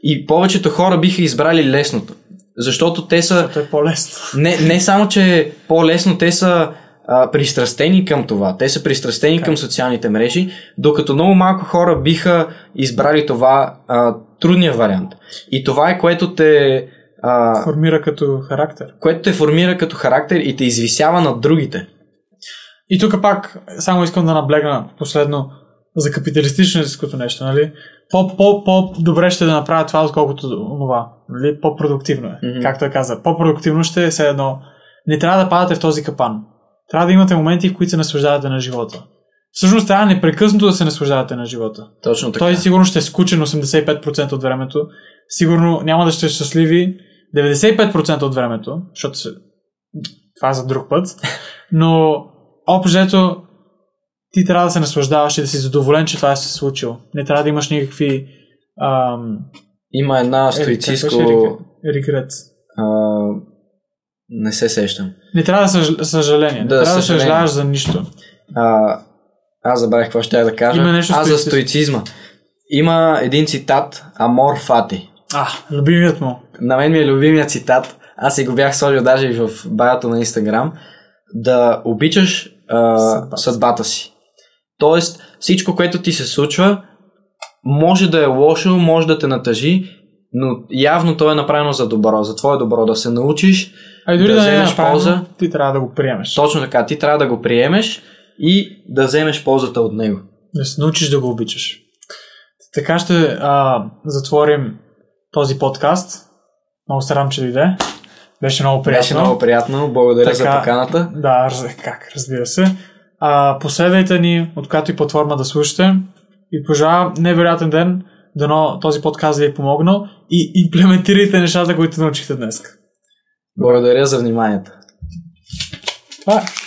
И повечето хора биха избрали лесното. Защото те са То е по-лесно. не, не само, че е по-лесно, те са а, пристрастени към това. Те са пристрастени към социалните мрежи, докато много малко хора биха избрали това а, трудния вариант. И това е което те, а, Формира като характер. което те формира като характер и те извисява над другите. И тук пак само искам да наблегна последно за капиталистическото нещо, нали? По, по, по-добре ще да направя това, отколкото това. Нали? По-продуктивно е. Мгм. Както я каза. По-продуктивно ще е все едно. Не трябва да падате в този капан. Трябва да имате моменти, в които се наслаждавате на живота. Всъщност трябва непрекъснато да се наслаждавате на живота. Точно така. Той сигурно ще е скучен 85% от времето. Сигурно няма да сте щастливи 95% от времето, защото се... това е за друг път. Но общо ти трябва да се наслаждаваш и да си задоволен, че това е се случило. Не трябва да имаш никакви ам, Има една е, стоицистко... регрет. а, не се сещам. Не трябва да съж... съжаление. Не Да, трябва да съжаляваш за нищо. А, аз забравих какво ще да кажа. Има нещо аз за стоицизм. стоицизма. Има един цитат Амор Фати. А, любимият му. На мен ми е любимия цитат. Аз си го бях сложил даже и в байото на Инстаграм. Да обичаш а, Съдбата. съдбата си. Тоест, всичко, което ти се случва, може да е лошо, може да те натъжи, но явно то е направено за добро, за твое добро, да се научиш. А и дори Да да, е вземеш направено, полза. ти трябва да го приемеш. Точно така, ти трябва да го приемеш и да вземеш ползата от него. да се научиш да го обичаш. Така ще а, затворим този подкаст. Много се радвам, че дойде. Беше много приятно. Беше много приятно, благодаря Така, за поканата. Да, как, разбира се. А, последвайте ни, от която и платформа да слушате. И пожелавам невероятен ден. Дано този подкаст ви е помогнал. И имплементирайте нещата, които научихте днес. Благодаря за вниманието. Е.